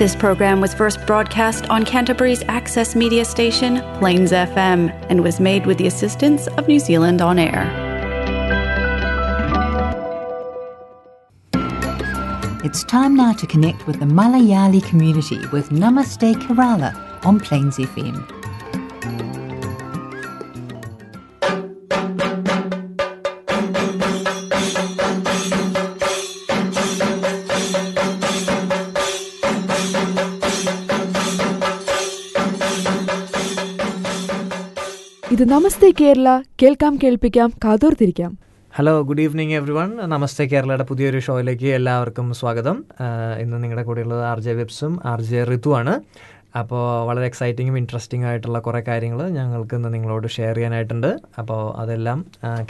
This program was first broadcast on Canterbury's access media station, Plains FM, and was made with the assistance of New Zealand On Air. It's time now to connect with the Malayali community with Namaste Kerala on Plains FM. ഇത് നമസ്തേ കേരള കേൾക്കാം കേൾപ്പിക്കാം കാതോർത്തിരിക്കാം. Hello good evening everyone Namaste കേരളയുടെ പുതിയൊരു ഷോയിലേക്ക് എല്ലാവർക്കും സ്വാഗതം. ഇന്ന് നിങ്ങളുടെ കൂടെയുള്ളത് ആർ ജെ വെബ്സും ആർ ജെ ഋതുവാണ് അപ്പോൾ വളരെ എക്സൈറ്റിങ്ങും ഇൻട്രസ്റ്റിംഗ് ആയിട്ടുള്ള കുറേ കാര്യങ്ങൾ ഞങ്ങൾക്ക് ഇന്ന് നിങ്ങളോട് ഷെയർ ചെയ്യാനായിട്ടുണ്ട്. അപ്പോൾ അതെല്ലാം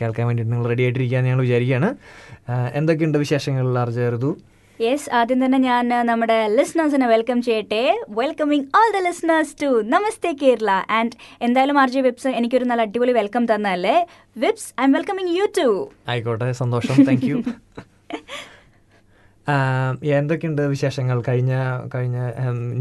കേൾക്കാൻ വേണ്ടിയിട്ട് നിങ്ങൾ റെഡി ആയിട്ടിരിക്കുകയെന്ന് ഞങ്ങൾ വിചാരിക്കുകയാണ്. എന്തൊക്കെയുണ്ട് വിശേഷങ്ങൾ ആർ ജെ ഋതു യെസ് ആദ്യം തന്നെ ഞാൻ നമ്മുടെ ലിസ്ണേഴ്സിനെ വെൽക്കം ചെയ്യട്ടെ. Welcoming all the listeners to Namaste Kerala and എന്തായാലും ആർ ജെ വിപ്സ് എനിക്കൊരു നല്ല അടിപൊളി വെൽക്കം തന്നല്ലേ Vibes I am welcoming you to ആയിക്കോട്ടെ സന്തോഷം. താങ്ക് യു എന്തൊക്കെയുണ്ട് വിശേഷങ്ങൾ? കഴിഞ്ഞ കഴിഞ്ഞ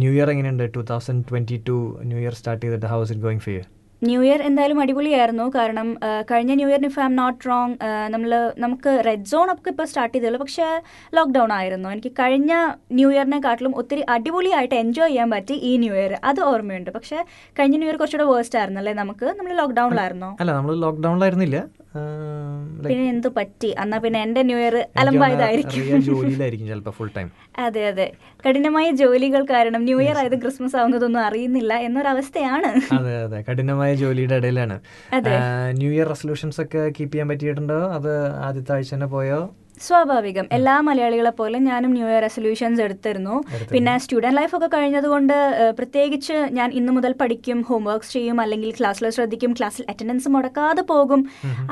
ന്യൂ ഇയർ എങ്ങനെയുണ്ട്? Two thousand twenty two new year start ചെയ്തിട്ട് how's it going fear new year എന്തായാലും അടിപൊളിയായിരുന്നു. കാരണം കഴിഞ്ഞ new ഇയറിന് if I am not wrong നമ്മൾ നമുക്ക് റെഡ് സോൺ ഒക്കെ ഇപ്പോൾ സ്റ്റാർട്ട് ചെയ്തുള്ളൂ പക്ഷേ ലോക്ക്ഡൗൺ ആയിരുന്നു. എനിക്ക് കഴിഞ്ഞ ന്യൂ ഇയറിനെക്കാട്ടിലും ഒത്തിരി അടിപൊളിയായിട്ട് എൻജോയ് ചെയ്യാൻ പറ്റി ഈ ന്യൂ ഇയർ അത് ഓർമ്മയുണ്ട്. പക്ഷേ കഴിഞ്ഞ ന്യൂ ഇയർ കുറച്ചുകൂടെ വേഴ്സ്റ്റ് ആയിരുന്നു അല്ലേ നമുക്ക്? നമ്മൾ ലോക്ക്ഡൗണിലായിരുന്നോ അല്ല നമ്മൾ ലോക്ക്ഡൗണിലായിരുന്നില്ല പിന്നെ എന്ത് പറ്റി? എന്നാ പിന്നെ എന്റെ ന്യൂ ഇയർ അലമ്പായതായിരിക്കും. അതെ അതെ. കഠിനമായ ജോലികൾ കാരണം ന്യൂ ഇയർ ആയത് ക്രിസ്മസ് ആവുന്നതൊന്നും അറിയുന്നില്ല എന്നൊരവസ്ഥയാണ്. അതെ അതെ. കഠിനമായ ജോലിയുടെ ഇടയിലാണ്. ന്യൂ ഇയർ റെസൊല്യൂഷൻസ് ഒക്കെ കീപ്പ് ചെയ്യാൻ പറ്റിയിട്ടുണ്ടോ? അത് ആദ്യത്തെ ആഴ്ച തന്നെ പോയോ? സ്വാഭാവികം. എല്ലാ മലയാളികളെ പോലെ ഞാനും ന്യൂ ഇയർ റെസൊല്യൂഷൻസ് എടുത്തിരുന്നു. പിന്നെ സ്റ്റുഡന്റ് ലൈഫ് ഒക്കെ കഴിഞ്ഞതുകൊണ്ട് പ്രത്യേകിച്ച് ഞാൻ ഇന്നു മുതൽ പഠിക്കും ഹോംവർക്ക്സ് ചെയ്യും അല്ലെങ്കിൽ ക്ലാസ്സിൽ ശ്രദ്ധിക്കും ക്ലാസ്സിൽ അറ്റൻഡൻസ് മുടക്കാതെ പോകും.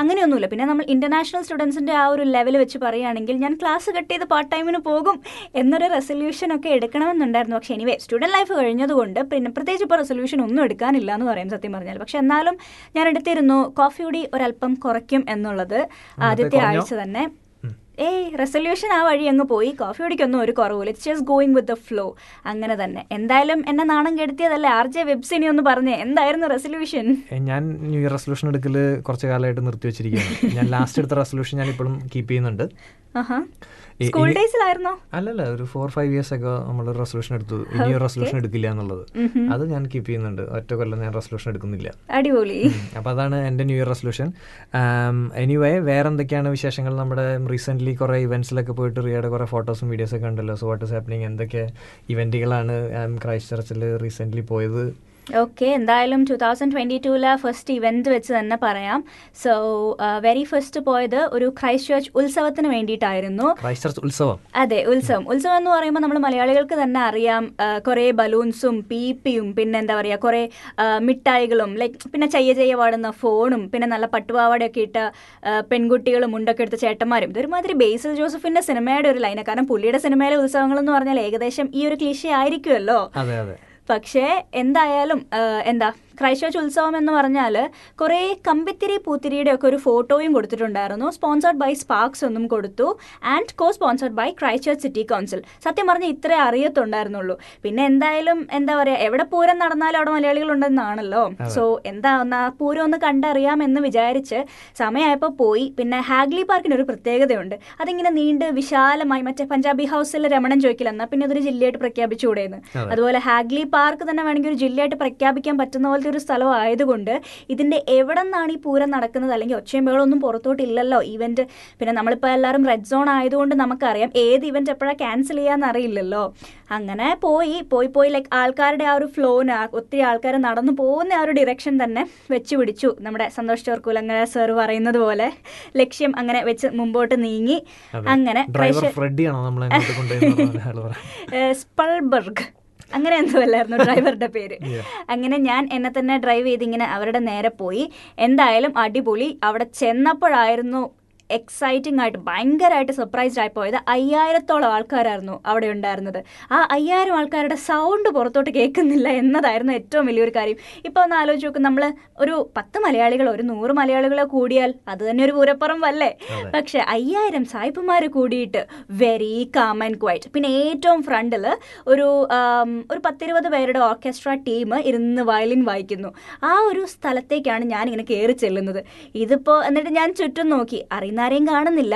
അങ്ങനെയൊന്നുമില്ല. പിന്നെ നമ്മൾ ഇന്റർനാഷണൽ സ്റ്റുഡൻസിന്റെ ആ ഒരു ലെവൽ വെച്ച് പറയുകയാണെങ്കിൽ ഞാൻ ക്ലാസ് കട്ട് ചെയ്ത് പാർട്ട് ടൈമിന് പോകും എന്നൊരു റെസൊല്യൂഷൻ ഒക്കെ എടുക്കണമെന്നുണ്ടായിരുന്നു. പക്ഷേ എനിവേ സ്റ്റുഡന്റ് ലൈഫ് കഴിഞ്ഞതുകൊണ്ട് പിന്നെ പ്രത്യേകിച്ച് ഇപ്പോൾ റെസൊല്യൂഷൻ ഒന്നും എടുക്കാനില്ല എന്ന് പറയും സത്യം പറഞ്ഞാൽ. പക്ഷെ എന്നാലും ഞാൻ എടുത്തിരുന്നു കോഫിയുടെ ഒരല്പം കുറയ്ക്കും എന്നുള്ളത് ആദ്യത്തെ? ആഴ്ച തന്നെ. ഏയ് റെസൊല്യൂഷൻ ആ വഴി അങ്ങ് പോയി. കോഫി കുടിക്കൊന്നും ഒരു കുറവില്ല it's just going with the flow അങ്ങനെ തന്നെ. എന്തായാലും എന്നെ നാണം കെടുത്തിയതല്ലേ? ആർ ജെ വെബ്സിനി ഒന്ന് പറഞ്ഞേ. എന്തായിരുന്നു റെസൊല്യൂഷൻ ഞാൻ ന്യൂ ഇയർ റെസൊല്യൂഷൻ എടുക്കൽ കുറച്ച് കാലമായിട്ട് നിർത്തി വെച്ചിരിക്കുകയാണ് ഞാൻ ലാസ്റ്റ് എടുത്ത റെസൊല്യൂഷൻ ഞാൻ ഇപ്പോഴും കീപ്പ് ചെയ്യുന്നുണ്ട് സ്കൂൾ ഡേയ്സിലായിരുന്നോ അല്ലല്ല ഒരു ഫോർ ഫൈവ് ഇയേഴ്സ് ഒക്കെ നമ്മൾ റെസൊല്യൂഷൻ എടുത്തു. ഇനി ഒരു റെസൊല്യൂഷൻ എടുക്കില്ല എന്നുള്ളത്. അത് ഞാൻ കീപ്പ് ചെയ്യുന്നുണ്ട്. ഒറ്റ കൊല്ലം ഞാൻ റെസൊല്യൂഷൻ എടുക്കുന്നില്ല. അടിപൊളി. അപ്പൊ അതാണ് എന്റെ ന്യൂ ഇയർ റെസൊല്യൂഷൻ എനിവേ വേറെ എന്തൊക്കെയാണ് വിശേഷങ്ങൾ നമ്മുടെ റീസെന്റ് കുറെ ഇവന്റ്സിലൊക്കെ പോയിട്ട് റിയയുടെ കുറെ ഫോട്ടോസും വീഡിയോസൊക്കെ ഉണ്ടല്ലോ. സോ വാട്ട് ഇസ് ഹാപ്പനിങ് എന്തൊക്കെ ഇവന്റുകളാണ് ക്രൈസ്റ്റ് ചർച്ചിൽ റീസെന്റ് പോയത്? ഓക്കെ എന്തായാലും ടു തൗസൻഡ് ട്വന്റി ടുവിലെ ഫസ്റ്റ് ഇവന്റ് വെച്ച് തന്നെ പറയാം. സോ വെരി ഫസ്റ്റ് പോയത് ഒരു ക്രൈസ്റ്റ് ചർച്ച് ഉത്സവത്തിന് വേണ്ടിയിട്ടായിരുന്നു. ഉത്സവം? അതെ ഉത്സവം. ഉത്സവം എന്ന് പറയുമ്പോൾ നമ്മൾ മലയാളികൾക്ക് തന്നെ അറിയാം. ആ, കുറേ ബലൂൺസും പീപ്പിയും പിന്നെ എന്താ പറയുക കുറേ ആ, മിഠായികളും ലൈക്ക് പിന്നെ ചെയ്യ ചെയ്യ പാടുന്ന ഫോണും പിന്നെ നല്ല പട്ടുപാവാടയൊക്കെ ഇട്ട പെൺകുട്ടികളും മുണ്ടൊക്കെ എടുത്ത ചേട്ടന്മാരും. ഇതൊരുമാതിരി ബേസിൽ ജോസഫിന്റെ സിനിമയുടെ ഒരു ലൈന കാരണം പുള്ളിയുടെ സിനിമയിലെ ഉത്സവങ്ങൾ എന്ന് പറഞ്ഞാൽ ഏകദേശം ഈ ഒരു ക്ലീശ ആയിരിക്കുമല്ലോ അതെ അതെ. പക്ഷേ എന്തായാലും എന്താ? ക്രൈസ്റ്റ് ഉത്സവം എന്ന് പറഞ്ഞാൽ കുറേ കമ്പിത്തിരി പൂത്തിരിയുടെ ഒക്കെ ഒരു ഫോട്ടോയും കൊടുത്തിട്ടുണ്ടായിരുന്നു. സ്പോൺസർഡ് ബൈ സ്പാർക്സ് ഒന്നും കൊടുത്തു. And co sponsored by Christchurch city council സത്യം പറഞ്ഞാൽ ഇത്രേ അറിയത്തുണ്ടായിരുന്നുള്ളൂ. പിന്നെ എന്തായാലും എന്താ പറയുക എവിടെ പൂരം നടന്നാലും അവിടെ മലയാളികൾ ഉണ്ടെന്നാണല്ലോ സോ എന്താ ഒന്ന് പൂരം ഒന്ന് കണ്ടറിയാമെന്ന് വിചാരിച്ച് സമയമായപ്പോൾ പോയി. പിന്നെ ഹാഗ്ലി പാർക്കിന് ഒരു പ്രത്യേകതയുണ്ട്. അതിങ്ങനെ നീണ്ട് വിശാലമായി മറ്റേ പഞ്ചാബി ഹൗസിൽ രമണൻ ചോദിക്കില്ല എന്നാൽ പിന്നെ അതൊരു ജില്ലയായിട്ട് പ്രഖ്യാപിച്ചുകൂടെയെന്ന് അതുപോലെ ഹാഗ്ലി പാർക്ക് തന്നെ വേണമെങ്കിൽ ഒരു ജില്ലയായിട്ട് പ്രഖ്യാപിക്കാൻ പറ്റുന്ന പോലത്തെ ഒരു സ്ഥലം ആയതുകൊണ്ട് ഇതിന്റെ എവിടെ നിന്നാണ് ഈ പൂരം നടക്കുന്നത്? അല്ലെങ്കിൽ ഒച്ചയും ബഹളമൊന്നും പുറത്തോട്ടില്ലല്ലോ ഇവന്റ് പിന്നെ നമ്മളിപ്പോൾ എല്ലാവരും റെഡ് സോൺ ആയതുകൊണ്ട് നമുക്കറിയാം ഏത് ഇവന്റ് എപ്പോഴാണ് ക്യാൻസൽ ചെയ്യാന്ന് അറിയില്ലല്ലോ. അങ്ങനെ പോയി പോയി പോയി ലൈക്ക് ആൾക്കാരുടെ ആ ഒരു ഫ്ലോന് ഒത്തിരി ആൾക്കാർ നടന്നു പോകുന്ന ആ ഒരു ഡിറക്ഷൻ തന്നെ വെച്ച് പിടിച്ചു. നമ്മുടെ സന്തോഷ് ചോർക്കുലങ്ങര സർ പറയുന്നത് പോലെ ലക്ഷ്യം അങ്ങനെ വെച്ച് മുമ്പോട്ട് നീങ്ങി. അങ്ങനെ സ്പൾബർഗ്. അങ്ങനെ എന്തോ അല്ലായിരുന്നു ഡ്രൈവറുടെ പേര്. അങ്ങനെ ഞാൻ എന്നെ തന്നെ ഡ്രൈവ് ചെയ്ത് ഇങ്ങനെ അവരുടെ നേരെ പോയി. എന്തായാലും അടിപൊളി. അവിടെ ചെന്നപ്പോഴായിരുന്നു എക്സൈറ്റിംഗ് ആയിട്ട് ഭയങ്കരമായിട്ട് സർപ്രൈസ്ഡ് ആയി പോയത് അയ്യായിരത്തോളം ആൾക്കാരായിരുന്നു അവിടെ ഉണ്ടായിരുന്നത്. ആ അയ്യായിരം ആൾക്കാരുടെ സൗണ്ട് പുറത്തോട്ട് കേൾക്കുന്നില്ല എന്നതായിരുന്നു ഏറ്റവും വലിയൊരു കാര്യം. ഇപ്പോൾ ഒന്ന് ആലോചിച്ച് നോക്കും നമ്മൾ ഒരു പത്ത് മലയാളികൾ ഒരു നൂറ് മലയാളികളെ കൂടിയാൽ അത് തന്നെ ഒരു പൂരപ്പുറം വല്ലേ പക്ഷേ അയ്യായിരം സായിപ്പുമാർ കൂടിയിട്ട് വെരി കാം ആൻഡ് ക്വൈറ്റ് പിന്നെ ഏറ്റവും ഫ്രണ്ടിൽ ഒരു ഒരു പത്തിരുപത് പേരുടെ ഓർക്കസ്ട്ര ടീം ഇരുന്ന് വയലിൻ വായിക്കുന്നു. ആ ഒരു സ്ഥലത്തേക്കാണ് ഞാനിങ്ങനെ കയറി ചെല്ലുന്നത്. ഇതിപ്പോൾ എന്നിട്ട് ഞാൻ ചുറ്റും നോക്കി. അറിയുന്ന ആരെയും കാണുന്നില്ല.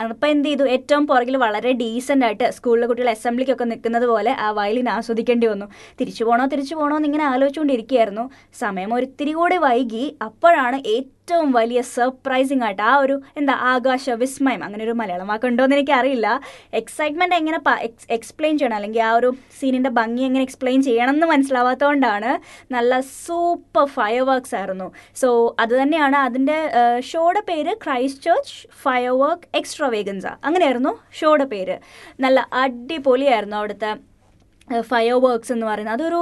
അപ്പോൾ എന്ത് ചെയ്തു? ഏറ്റവും പുറകിൽ വളരെ ഡീസന്റ് ആയിട്ട് സ്കൂളിലെ കുട്ടികൾ അസംബ്ലിക്കൊക്കെ നിൽക്കുന്നത് പോലെ ആ വയലിൻ ആസ്വദിക്കേണ്ടി വന്നു. തിരിച്ചു പോകണോ തിരിച്ചു പോകണോ എന്ന് ഇങ്ങനെ ആലോചിച്ചുകൊണ്ടിരിക്കുകയായിരുന്നു. സമയം ഒരിത്തിരി കൂടി വൈകി. അപ്പോഴാണ് ഏറ്റവും വലിയ സർപ്രൈസിങ് ആയിട്ട് ആ ഒരു എന്താ ആകാശ വിസ്മയം അങ്ങനെ ഒരു മലയാളം വാക്കുണ്ടോ എന്ന് എനിക്കറിയില്ല. എക്സൈറ്റ്മെന്റ് എങ്ങനെ എക്സ്പ്ലെയിൻ ചെയ്യണം? അല്ലെങ്കിൽ ആ ഒരു സീനിന്റെ ഭംഗി എങ്ങനെ എക്സ്പ്ലെയിൻ ചെയ്യണം എന്ന് മനസ്സിലാവാത്തതുകൊണ്ടാണ് നല്ല സൂപ്പർ ഫയർ വർക്ക്സ് ആയിരുന്നു. സോ അത് തന്നെയാണ് അതിന്റെ ഷോയുടെ പേര് Christchurch firework extravaganza അങ്ങനെയായിരുന്നു ഷോയുടെ പേര്. നല്ല അടിപൊളിയായിരുന്നു അവിടുത്തെ ഫയർ വർക്ക്സ് എന്ന് പറയുന്നത്. അതൊരു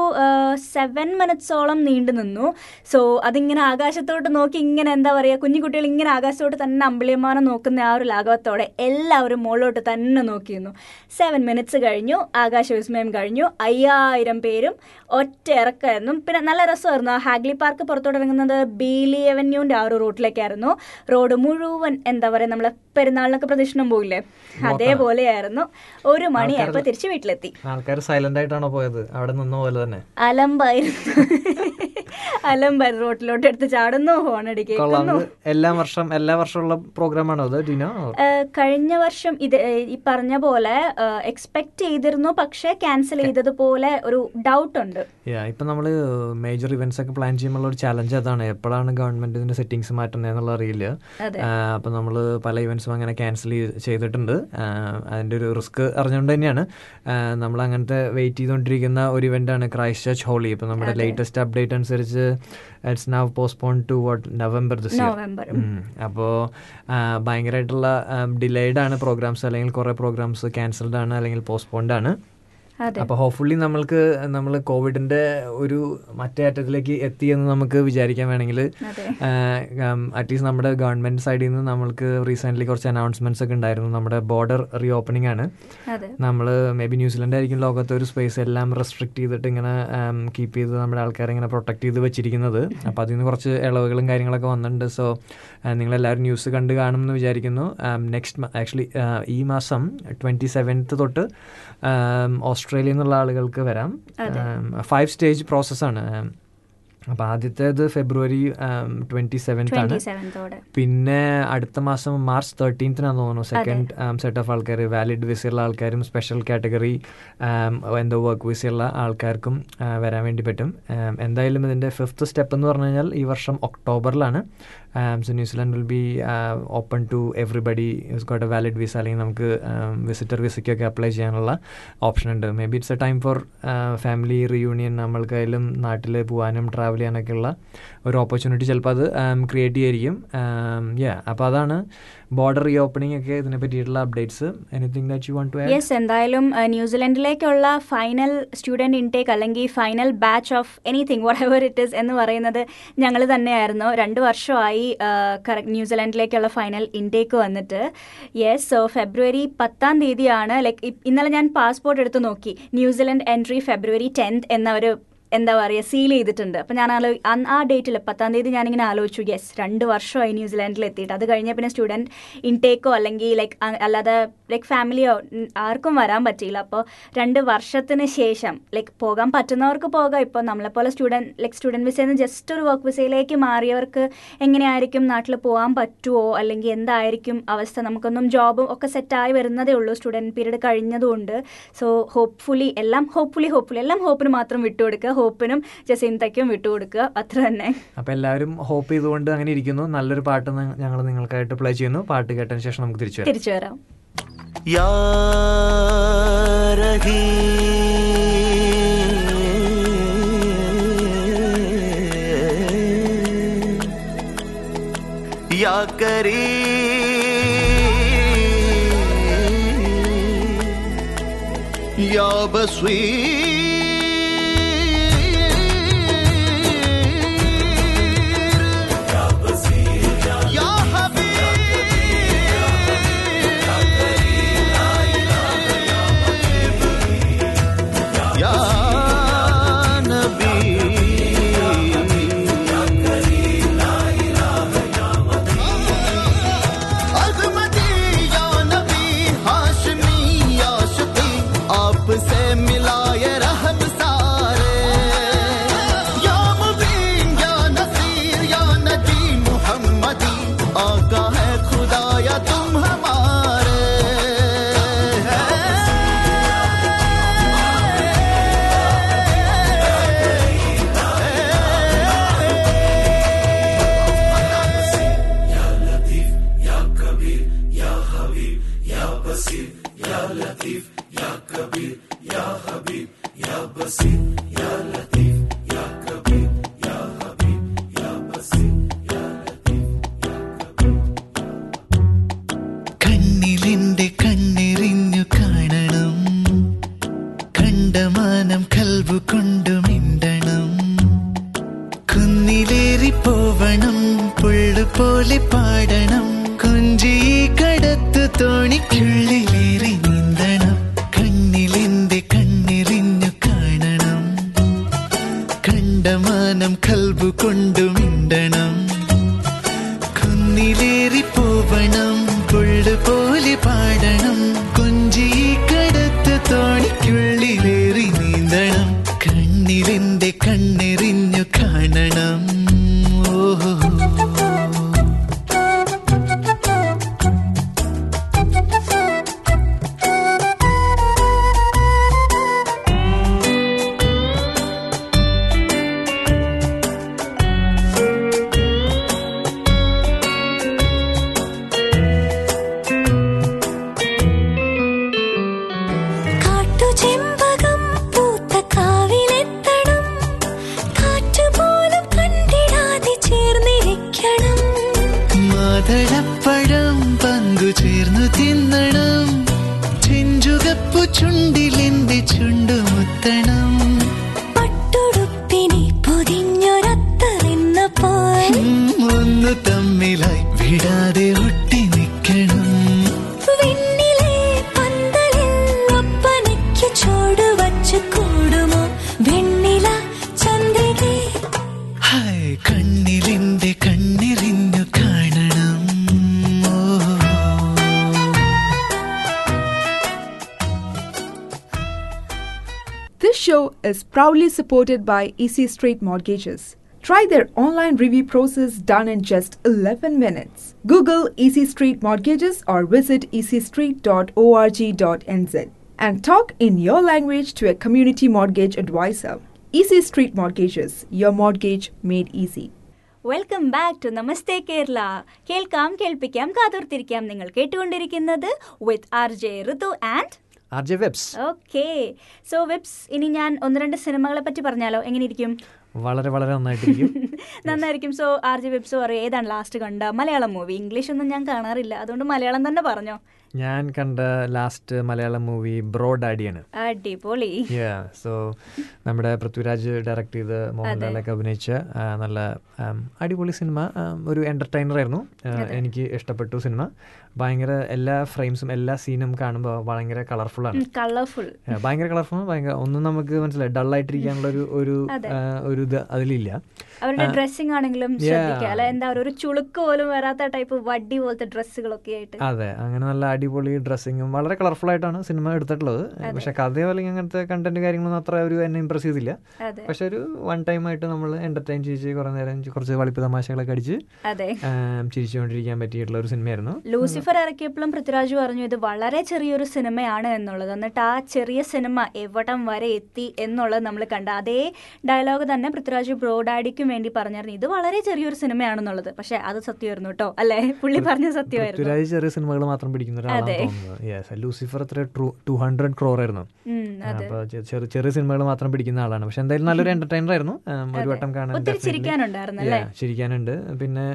സെവൻ മിനിറ്റ്സോളം നീണ്ടു നിന്നു. സോ അതിങ്ങനെ ആകാശത്തോട്ട് നോക്കി ഇങ്ങനെ എന്താ പറയുക കുഞ്ഞു കുട്ടികൾ ഇങ്ങനെ ആകാശത്തോട്ട് തന്നെ അമ്പിളിയമ്മാനെ നോക്കുന്ന ആ ഒരു ലാഘവത്തോടെ എല്ലാവരും മുകളിലോട്ട് തന്നെ നോക്കിയിരുന്നു സെവൻ മിനിറ്റ്സ് കഴിഞ്ഞു ആകാശവിസ്മയം കഴിഞ്ഞു. അയ്യായിരം പേരും ഒറ്റ ഇറക്കമായിരുന്നു പിന്നെ നല്ല രസമായിരുന്നു. ആ ഹാഗ്ലി പാർക്ക് പുറത്തോട്ട് ഇറങ്ങുന്നത് ബീലി അവന്യൂന്റെ ആ ഒരു റൂട്ടിലേക്കായിരുന്നു. റോഡ് മുഴുവൻ എന്താ പറയുക നമ്മളെ പെരുന്നാളിനൊക്കെ പ്രദക്ഷിണം പോയില്ലേ? അതേപോലെയായിരുന്നു. ഒരു മണിയായപ്പോൾ തിരിച്ച് വീട്ടിലെത്തി. ആൾക്കാർ സൈലന്റ് ആയിട്ടാണോ പോയത്? അവിടെ നിന്ന പോലെ തന്നെ. അലമ്പായിരുന്നു. അലമ്പായിരുന്നു റോട്ടിലോട്ട് എടുത്ത് ചാടുന്നു ഹോൺ കേൾക്കുന്നു. എല്ലാ വർഷം എല്ലാ വർഷമുള്ള പ്രോഗ്രാം ആണോ അത് ഡിനോ? കഴിഞ്ഞ വർഷം ഇത് ഈ പറഞ്ഞ പോലെ എക്സ്പെക്ട് ചെയ്തിരുന്നു പക്ഷേ ക്യാൻസൽ ചെയ്തതുപോലെ ഒരു ഡൗട്ട് ഉണ്ട്. യാ ഇപ്പം നമ്മൾ മേജർ ഇവന്റ്സ് ഒക്കെ പ്ലാൻ ചെയ്യുമ്പോൾ ഒരു ചലഞ്ച് അതാണ്. എപ്പോഴാണ് ഗവൺമെന്റ് ഇതിന്റെ സെറ്റിംഗ്സ് മാറ്റുന്നത് എന്നുള്ള അറിയില്ല. അപ്പോൾ അപ്പം നമ്മൾ പല ഇവന്റ്സും അങ്ങനെ ക്യാൻസൽ ചെയ്തിട്ടുണ്ട്. അതിന്റെ ഒരു റിസ്ക് അറിഞ്ഞുകൊണ്ട് തന്നെയാണ്. നമ്മൾ അങ്ങനത്തെ വെയിറ്റ് ചെയ്തുകൊണ്ടിരിക്കുന്ന ഒരു ഇവന്റ് ആണ് ക്രൈസ്റ്റ് ചർച്ച് ഹോളി ഇപ്പം നമ്മുടെ ലേറ്റസ്റ്റ് അപ്ഡേറ്റ് അനുസരിച്ച് it's now postpone to what November this November അപ്പോൾ ഭയങ്കരമായിട്ടുള്ള ഡിലേഡ് ആണ് പ്രോഗ്രാംസ് അല്ലെങ്കിൽ കുറേ പ്രോഗ്രാംസ് ക്യാൻസൽഡ് ആണ് അല്ലെങ്കിൽ പോസ്റ്റ്പോൺഡ് ആണ്. അപ്പോൾ ഹോപ്പ്ഫുള്ളി നമ്മൾക്ക് നമ്മൾ കോവിഡിന്റെ ഒരു മറ്റേ അറ്റത്തിലേക്ക് എത്തി എന്ന് നമുക്ക് വിചാരിക്കാൻ വേണമെങ്കിൽ അറ്റ്ലീസ്റ്റ് നമ്മുടെ ഗവൺമെന്റ് സൈഡിൽ നിന്ന് നമ്മൾക്ക് റീസെന്റ് കുറച്ച് അനൗൺസ്മെന്റ്സ് ഒക്കെ ഉണ്ടായിരുന്നു. നമ്മുടെ ബോർഡർ റീ ഓപ്പണിംഗ് ആണ് നമ്മൾ മേ ബി ന്യൂസിലൻഡ് ആയിരിക്കും ലോകത്തെ ഒരു സ്പേസ് എല്ലാം റെസ്ട്രിക്ട് ചെയ്തിട്ട് ഇങ്ങനെ കീപ്പ് ചെയ്ത് നമ്മുടെ ആൾക്കാരെ ഇങ്ങനെ പ്രൊട്ടക്ട് ചെയ്ത് വെച്ചിരിക്കുന്നത്. അപ്പോൾ അതിൽ നിന്ന് കുറച്ച് ഇളവുകളും കാര്യങ്ങളൊക്കെ വന്നിട്ടുണ്ട്. സോ നിങ്ങൾ എല്ലാവരും ന്യൂസ് കണ്ട് കാണും എന്ന് വിചാരിക്കുന്നു. നെക്സ്റ്റ് ആക്ച്വലി ഈ മാസം ട്വന്റി സെവൻത്ത് തൊട്ട് um, ഓസ്ട്രേലിയയിൽ നിന്നുള്ള ആളുകൾക്ക് വരാം. ഫൈവ് സ്റ്റേജ് പ്രോസസ്സാണ് അപ്പോൾ ആദ്യത്തേത് ഫെബ്രുവരി ട്വന്റി സെവൻത്ത് ആണ്. പിന്നെ അടുത്ത മാസം മാർച്ച് തേർട്ടീൻത്തിനാണ് തോന്നുന്നു. സെക്കൻഡ് സെറ്റ് ഓഫ് ആൾക്കാർ വാലിഡ് വിസയുള്ള ആൾക്കാരും സ്പെഷ്യൽ കാറ്റഗറി എന്തോ വർക്ക് വിസയുള്ള ആൾക്കാർക്കും വരാൻ വേണ്ടി പറ്റും. എന്തായാലും ഇതിന്റെ ഫിഫ്ത്ത് സ്റ്റെപ്പ് എന്ന് പറഞ്ഞു കഴിഞ്ഞാൽ ഈ വർഷം ഒക്ടോബറിലാണ് so New Zealand will be open to everybody is got A valid visa അല്ലെങ്കിൽ നമുക്ക് വിസിറ്റർ വിസയ്ക്കൊക്കെ അപ്ലൈ ചെയ്യാനുള്ള ഓപ്ഷൻ ഉണ്ട്. May be it's a time for family reunion നമ്മൾക്കായാലും നാട്ടിൽ പോകാനും ട്രാവൽ ചെയ്യാനൊക്കെയുള്ള ഒരു ഓപ്പർച്യൂണിറ്റി ചിലപ്പോൾ അത് ക്രിയേറ്റ് ചെയ്യായിരിക്കും. യാ അപ്പോൾ അതാണ് ബോർഡർ റീ ഓപ്പണിംഗ് ഒക്കെ ഇതിനെ പറ്റിയിട്ടുള്ള updates anything that you want to yes എന്തായാലും അഹ്, ന്യൂസിലൻഡിലേക്കുള്ള ഫൈനൽ സ്റ്റുഡന്റ് ഇൻടേക്ക് അല്ലെങ്കിൽ final batch of anything whatever it is എന്ന് പറയുന്നത് ഞങ്ങൾ തന്നെയായിരുന്നു. രണ്ട് വർഷമായി കറക്റ്റ് ന്യൂസിലൻഡിലേക്കുള്ള ഫൈനൽ ഇൻടേക്ക് വന്നിട്ട്. യെസ് സോ ഫെബ്രുവരി പത്താം തീയതിയാണ്. ലൈക്ക് ഇന്നലെ ഞാൻ പാസ്പോർട്ട് എടുത്ത് നോക്കി. ന്യൂസിലൻഡ് എൻട്രി ഫെബ്രുവരി ടെൻത്ത് എന്ന ഒരു എന്താ പറയുക സീൽ ചെയ്തിട്ടുണ്ട്. അപ്പം ഞാൻ ആലോ ആ ഡേറ്റിൽ പത്താം തീയതി ഞാനിങ്ങനെ ആലോചിച്ചു യെസ് രണ്ട് വർഷമായി ന്യൂസിലാൻഡിൽ എത്തിയിട്ട് അത് കഴിഞ്ഞ പിന്നെ സ്റ്റുഡന്റ് ഇൻടേക്കോ അല്ലെങ്കിൽ ലൈക്ക് അല്ലാതെ ലൈക്ക് ഫാമിലിയോ ആർക്കും വരാൻ പറ്റിയില്ല. അപ്പോൾ രണ്ട് വർഷത്തിന് ശേഷം ലൈക്ക് പോകാൻ പറ്റുന്നവർക്ക് പോകാം. ഇപ്പോൾ നമ്മളെപ്പോലെ സ്റ്റുഡന്റ് ലൈക്ക് സ്റ്റുഡന്റ് വിസയിൽ നിന്ന് ജസ്റ്റ് ഒരു വർക്ക് വിസയിലേക്ക് മാറിയവർക്ക് എങ്ങനെയായിരിക്കും നാട്ടിൽ പോകാൻ പറ്റുമോ അല്ലെങ്കിൽ എന്തായിരിക്കും അവസ്ഥ? നമുക്കൊന്നും ജോബും ഒക്കെ സെറ്റായി വരുന്നതേ ഉള്ളൂ സ്റ്റുഡന്റ് പീരീഡ് കഴിഞ്ഞതുകൊണ്ട്. സോ ഹോപ്പ്ഫുള്ളി എല്ലാം ഹോപ്പ്ഫുള്ളി ഹോപ്പ്ഫുള്ളി എല്ലാം ഹോപ്പിന് മാത്രം വിട്ടുകൊടുക്കുക. ഹോപ്പിനും ജസീന്തയ്ക്കും വിട്ടുകൊടുക്കുക അത്ര തന്നെ അപ്പോൾ എല്ലാവരും ഹോപ്പ് ചെയ്തുകൊണ്ട് അങ്ങനെ ഇരിക്കുന്നു നല്ലൊരു പാട്ട് ഞങ്ങൾ നിങ്ങൾക്കായിട്ട് പ്ലേ ചെയ്യുന്നു പാട്ട് കേട്ടതിന് ശേഷം നമുക്ക് തിരിച്ചു വരാം തിരിച്ചു വരാം या रही या करी या बसवी is proudly supported by EC Street Mortgages. Try their online review process done in just 11 minutes. Google EC Street Mortgages or visit ecstreet.org.nz and talk in your language to a community mortgage advisor. EC Street Mortgages, your mortgage made easy. Welcome back to Namaste Kerala കേൾക്കാം കേൾപ്പിക്കാം കാതോർത്തിരിക്കാം നിങ്ങൾ കേട്ടുകൊണ്ടിരിക്കുന്നത് with R J Ritu and R J Webs. Okay. So Webs ഇനി ഞാൻ ഒന്ന് രണ്ട് സിനിമകളെ പറ്റി പറഞ്ഞാലോ? എങ്ങനെ ഇരിക്കും വളരെ വളരെ നന്നായിട്ടിരിക്കും. നന്നായിരിക്കും. സോ ആർ ജെ വെബ്സ് പറയും ഏതാണ് ലാസ്റ്റ് കണ്ട? മലയാളം മൂവി ഇംഗ്ലീഷ് ഒന്നും ഞാൻ കാണാറില്ല. അതുകൊണ്ട് മലയാളം തന്നെ പറഞ്ഞോ? ഞാൻ കണ്ട ലാസ്റ്റ് മലയാളം മൂവി ബ്രോ ഡാഡിയാണ്. അടിപൊളി. സോ നമ്മുടെ പൃഥ്വിരാജ് ഡയറക്ട് ചെയ്ത് മോഹൻലാലൊക്കെ അഭിനയിച്ച നല്ല അടിപൊളി സിനിമ ഒരു എന്റർടൈനർ ആയിരുന്നു. എനിക്ക് ഇഷ്ടപ്പെട്ടു സിനിമ ഭയങ്കര എല്ലാ ഫ്രെയിംസും എല്ലാ സീനും കാണുമ്പോൾ ഭയങ്കര കളർഫുൾ ആണ്. കളർഫുൾ ഭയങ്കര കളർഫുൾ ഭയങ്കര ഒന്നും നമുക്ക് മനസ്സിലായി. ഡള്ളായിട്ടിരിക്കാനുള്ള ഒരു ഒരു ഒരു ഇത് അതിലില്ല. അവരുടെ ഡ്രസ്സിംഗ് ആണെങ്കിലും. ശ്രദ്ധിക്കുക അല്ല എന്താ ഒരു ചുളുക്ക് പോലും വരാത്ത ടൈപ്പ് വടി പോലത്തെ ഡ്രസ്സുകളൊക്കെ ആയിട്ട്. അതെ അങ്ങനെ നല്ല അടിപൊളി ഡ്രസ്സിങ്ങും വളരെ കളർഫുൾ ആയിട്ടാണ് സിനിമ എടുത്തിട്ടുള്ളത്. പക്ഷെ കഥയോ അല്ലെങ്കിൽ അങ്ങനത്തെ കണ്ടന്റ് കാര്യങ്ങളൊന്നും അത്ര ഒരു എന്നെ ഇമ്പ്രസ് ചെയ്തില്ല. പക്ഷെ ഒരു വൺ ടൈം ആയിട്ട് നമ്മൾ എന്റർടൈൻ ചെയ്ത് കുറെ നേരം കുറച്ച് വളിപ്പ് തമാശകളൊക്കെ അടിച്ച് ചിരിച്ചുകൊണ്ടിരിക്കാൻ പറ്റിയിട്ടുള്ള ഒരു സിനിമയായിരുന്നു ലൂസിഫർ ഇറക്കിയപ്പോഴും പൃഥ്വിരാജ് പറഞ്ഞു ഇത് വളരെ ചെറിയൊരു സിനിമയാണ് എന്നുള്ളത്. എന്നിട്ട് ആ ചെറിയ സിനിമ എവിടം വരെ എത്തി എന്നുള്ളത് നമ്മൾ കണ്ട. അതേ ഡയലോഗ് തന്നെ പൃഥ്വിരാജ് ബ്രോഡാഡിക്കും വേണ്ടി പറഞ്ഞായിരുന്നു. ഇത് വളരെ ചെറിയൊരു സിനിമയാണെന്നുള്ളത് പക്ഷെ അത് സത്യമായിരുന്നു കേട്ടോ. അല്ലെ? പുള്ളി പറഞ്ഞ സത്യമായിരുന്നു. ചെറിയ സിനിമകൾ മാത്രം പിടിക്കുന്ന യെസ് ലൂസിഫർ അത്ര ടു ഹൺഡ്രഡ് ക്രോർ ആയിരുന്നു. അപ്പൊ ചെറിയ ചെറിയ സിനിമകൾ മാത്രം പിടിക്കുന്ന ആളാണ്. പക്ഷെ എന്തായാലും നല്ലൊരു എന്റർടൈനർ ആയിരുന്നു. ഒരു വട്ടം കാണാൻ? ചിരിക്കാനുണ്ട്. പിന്നെ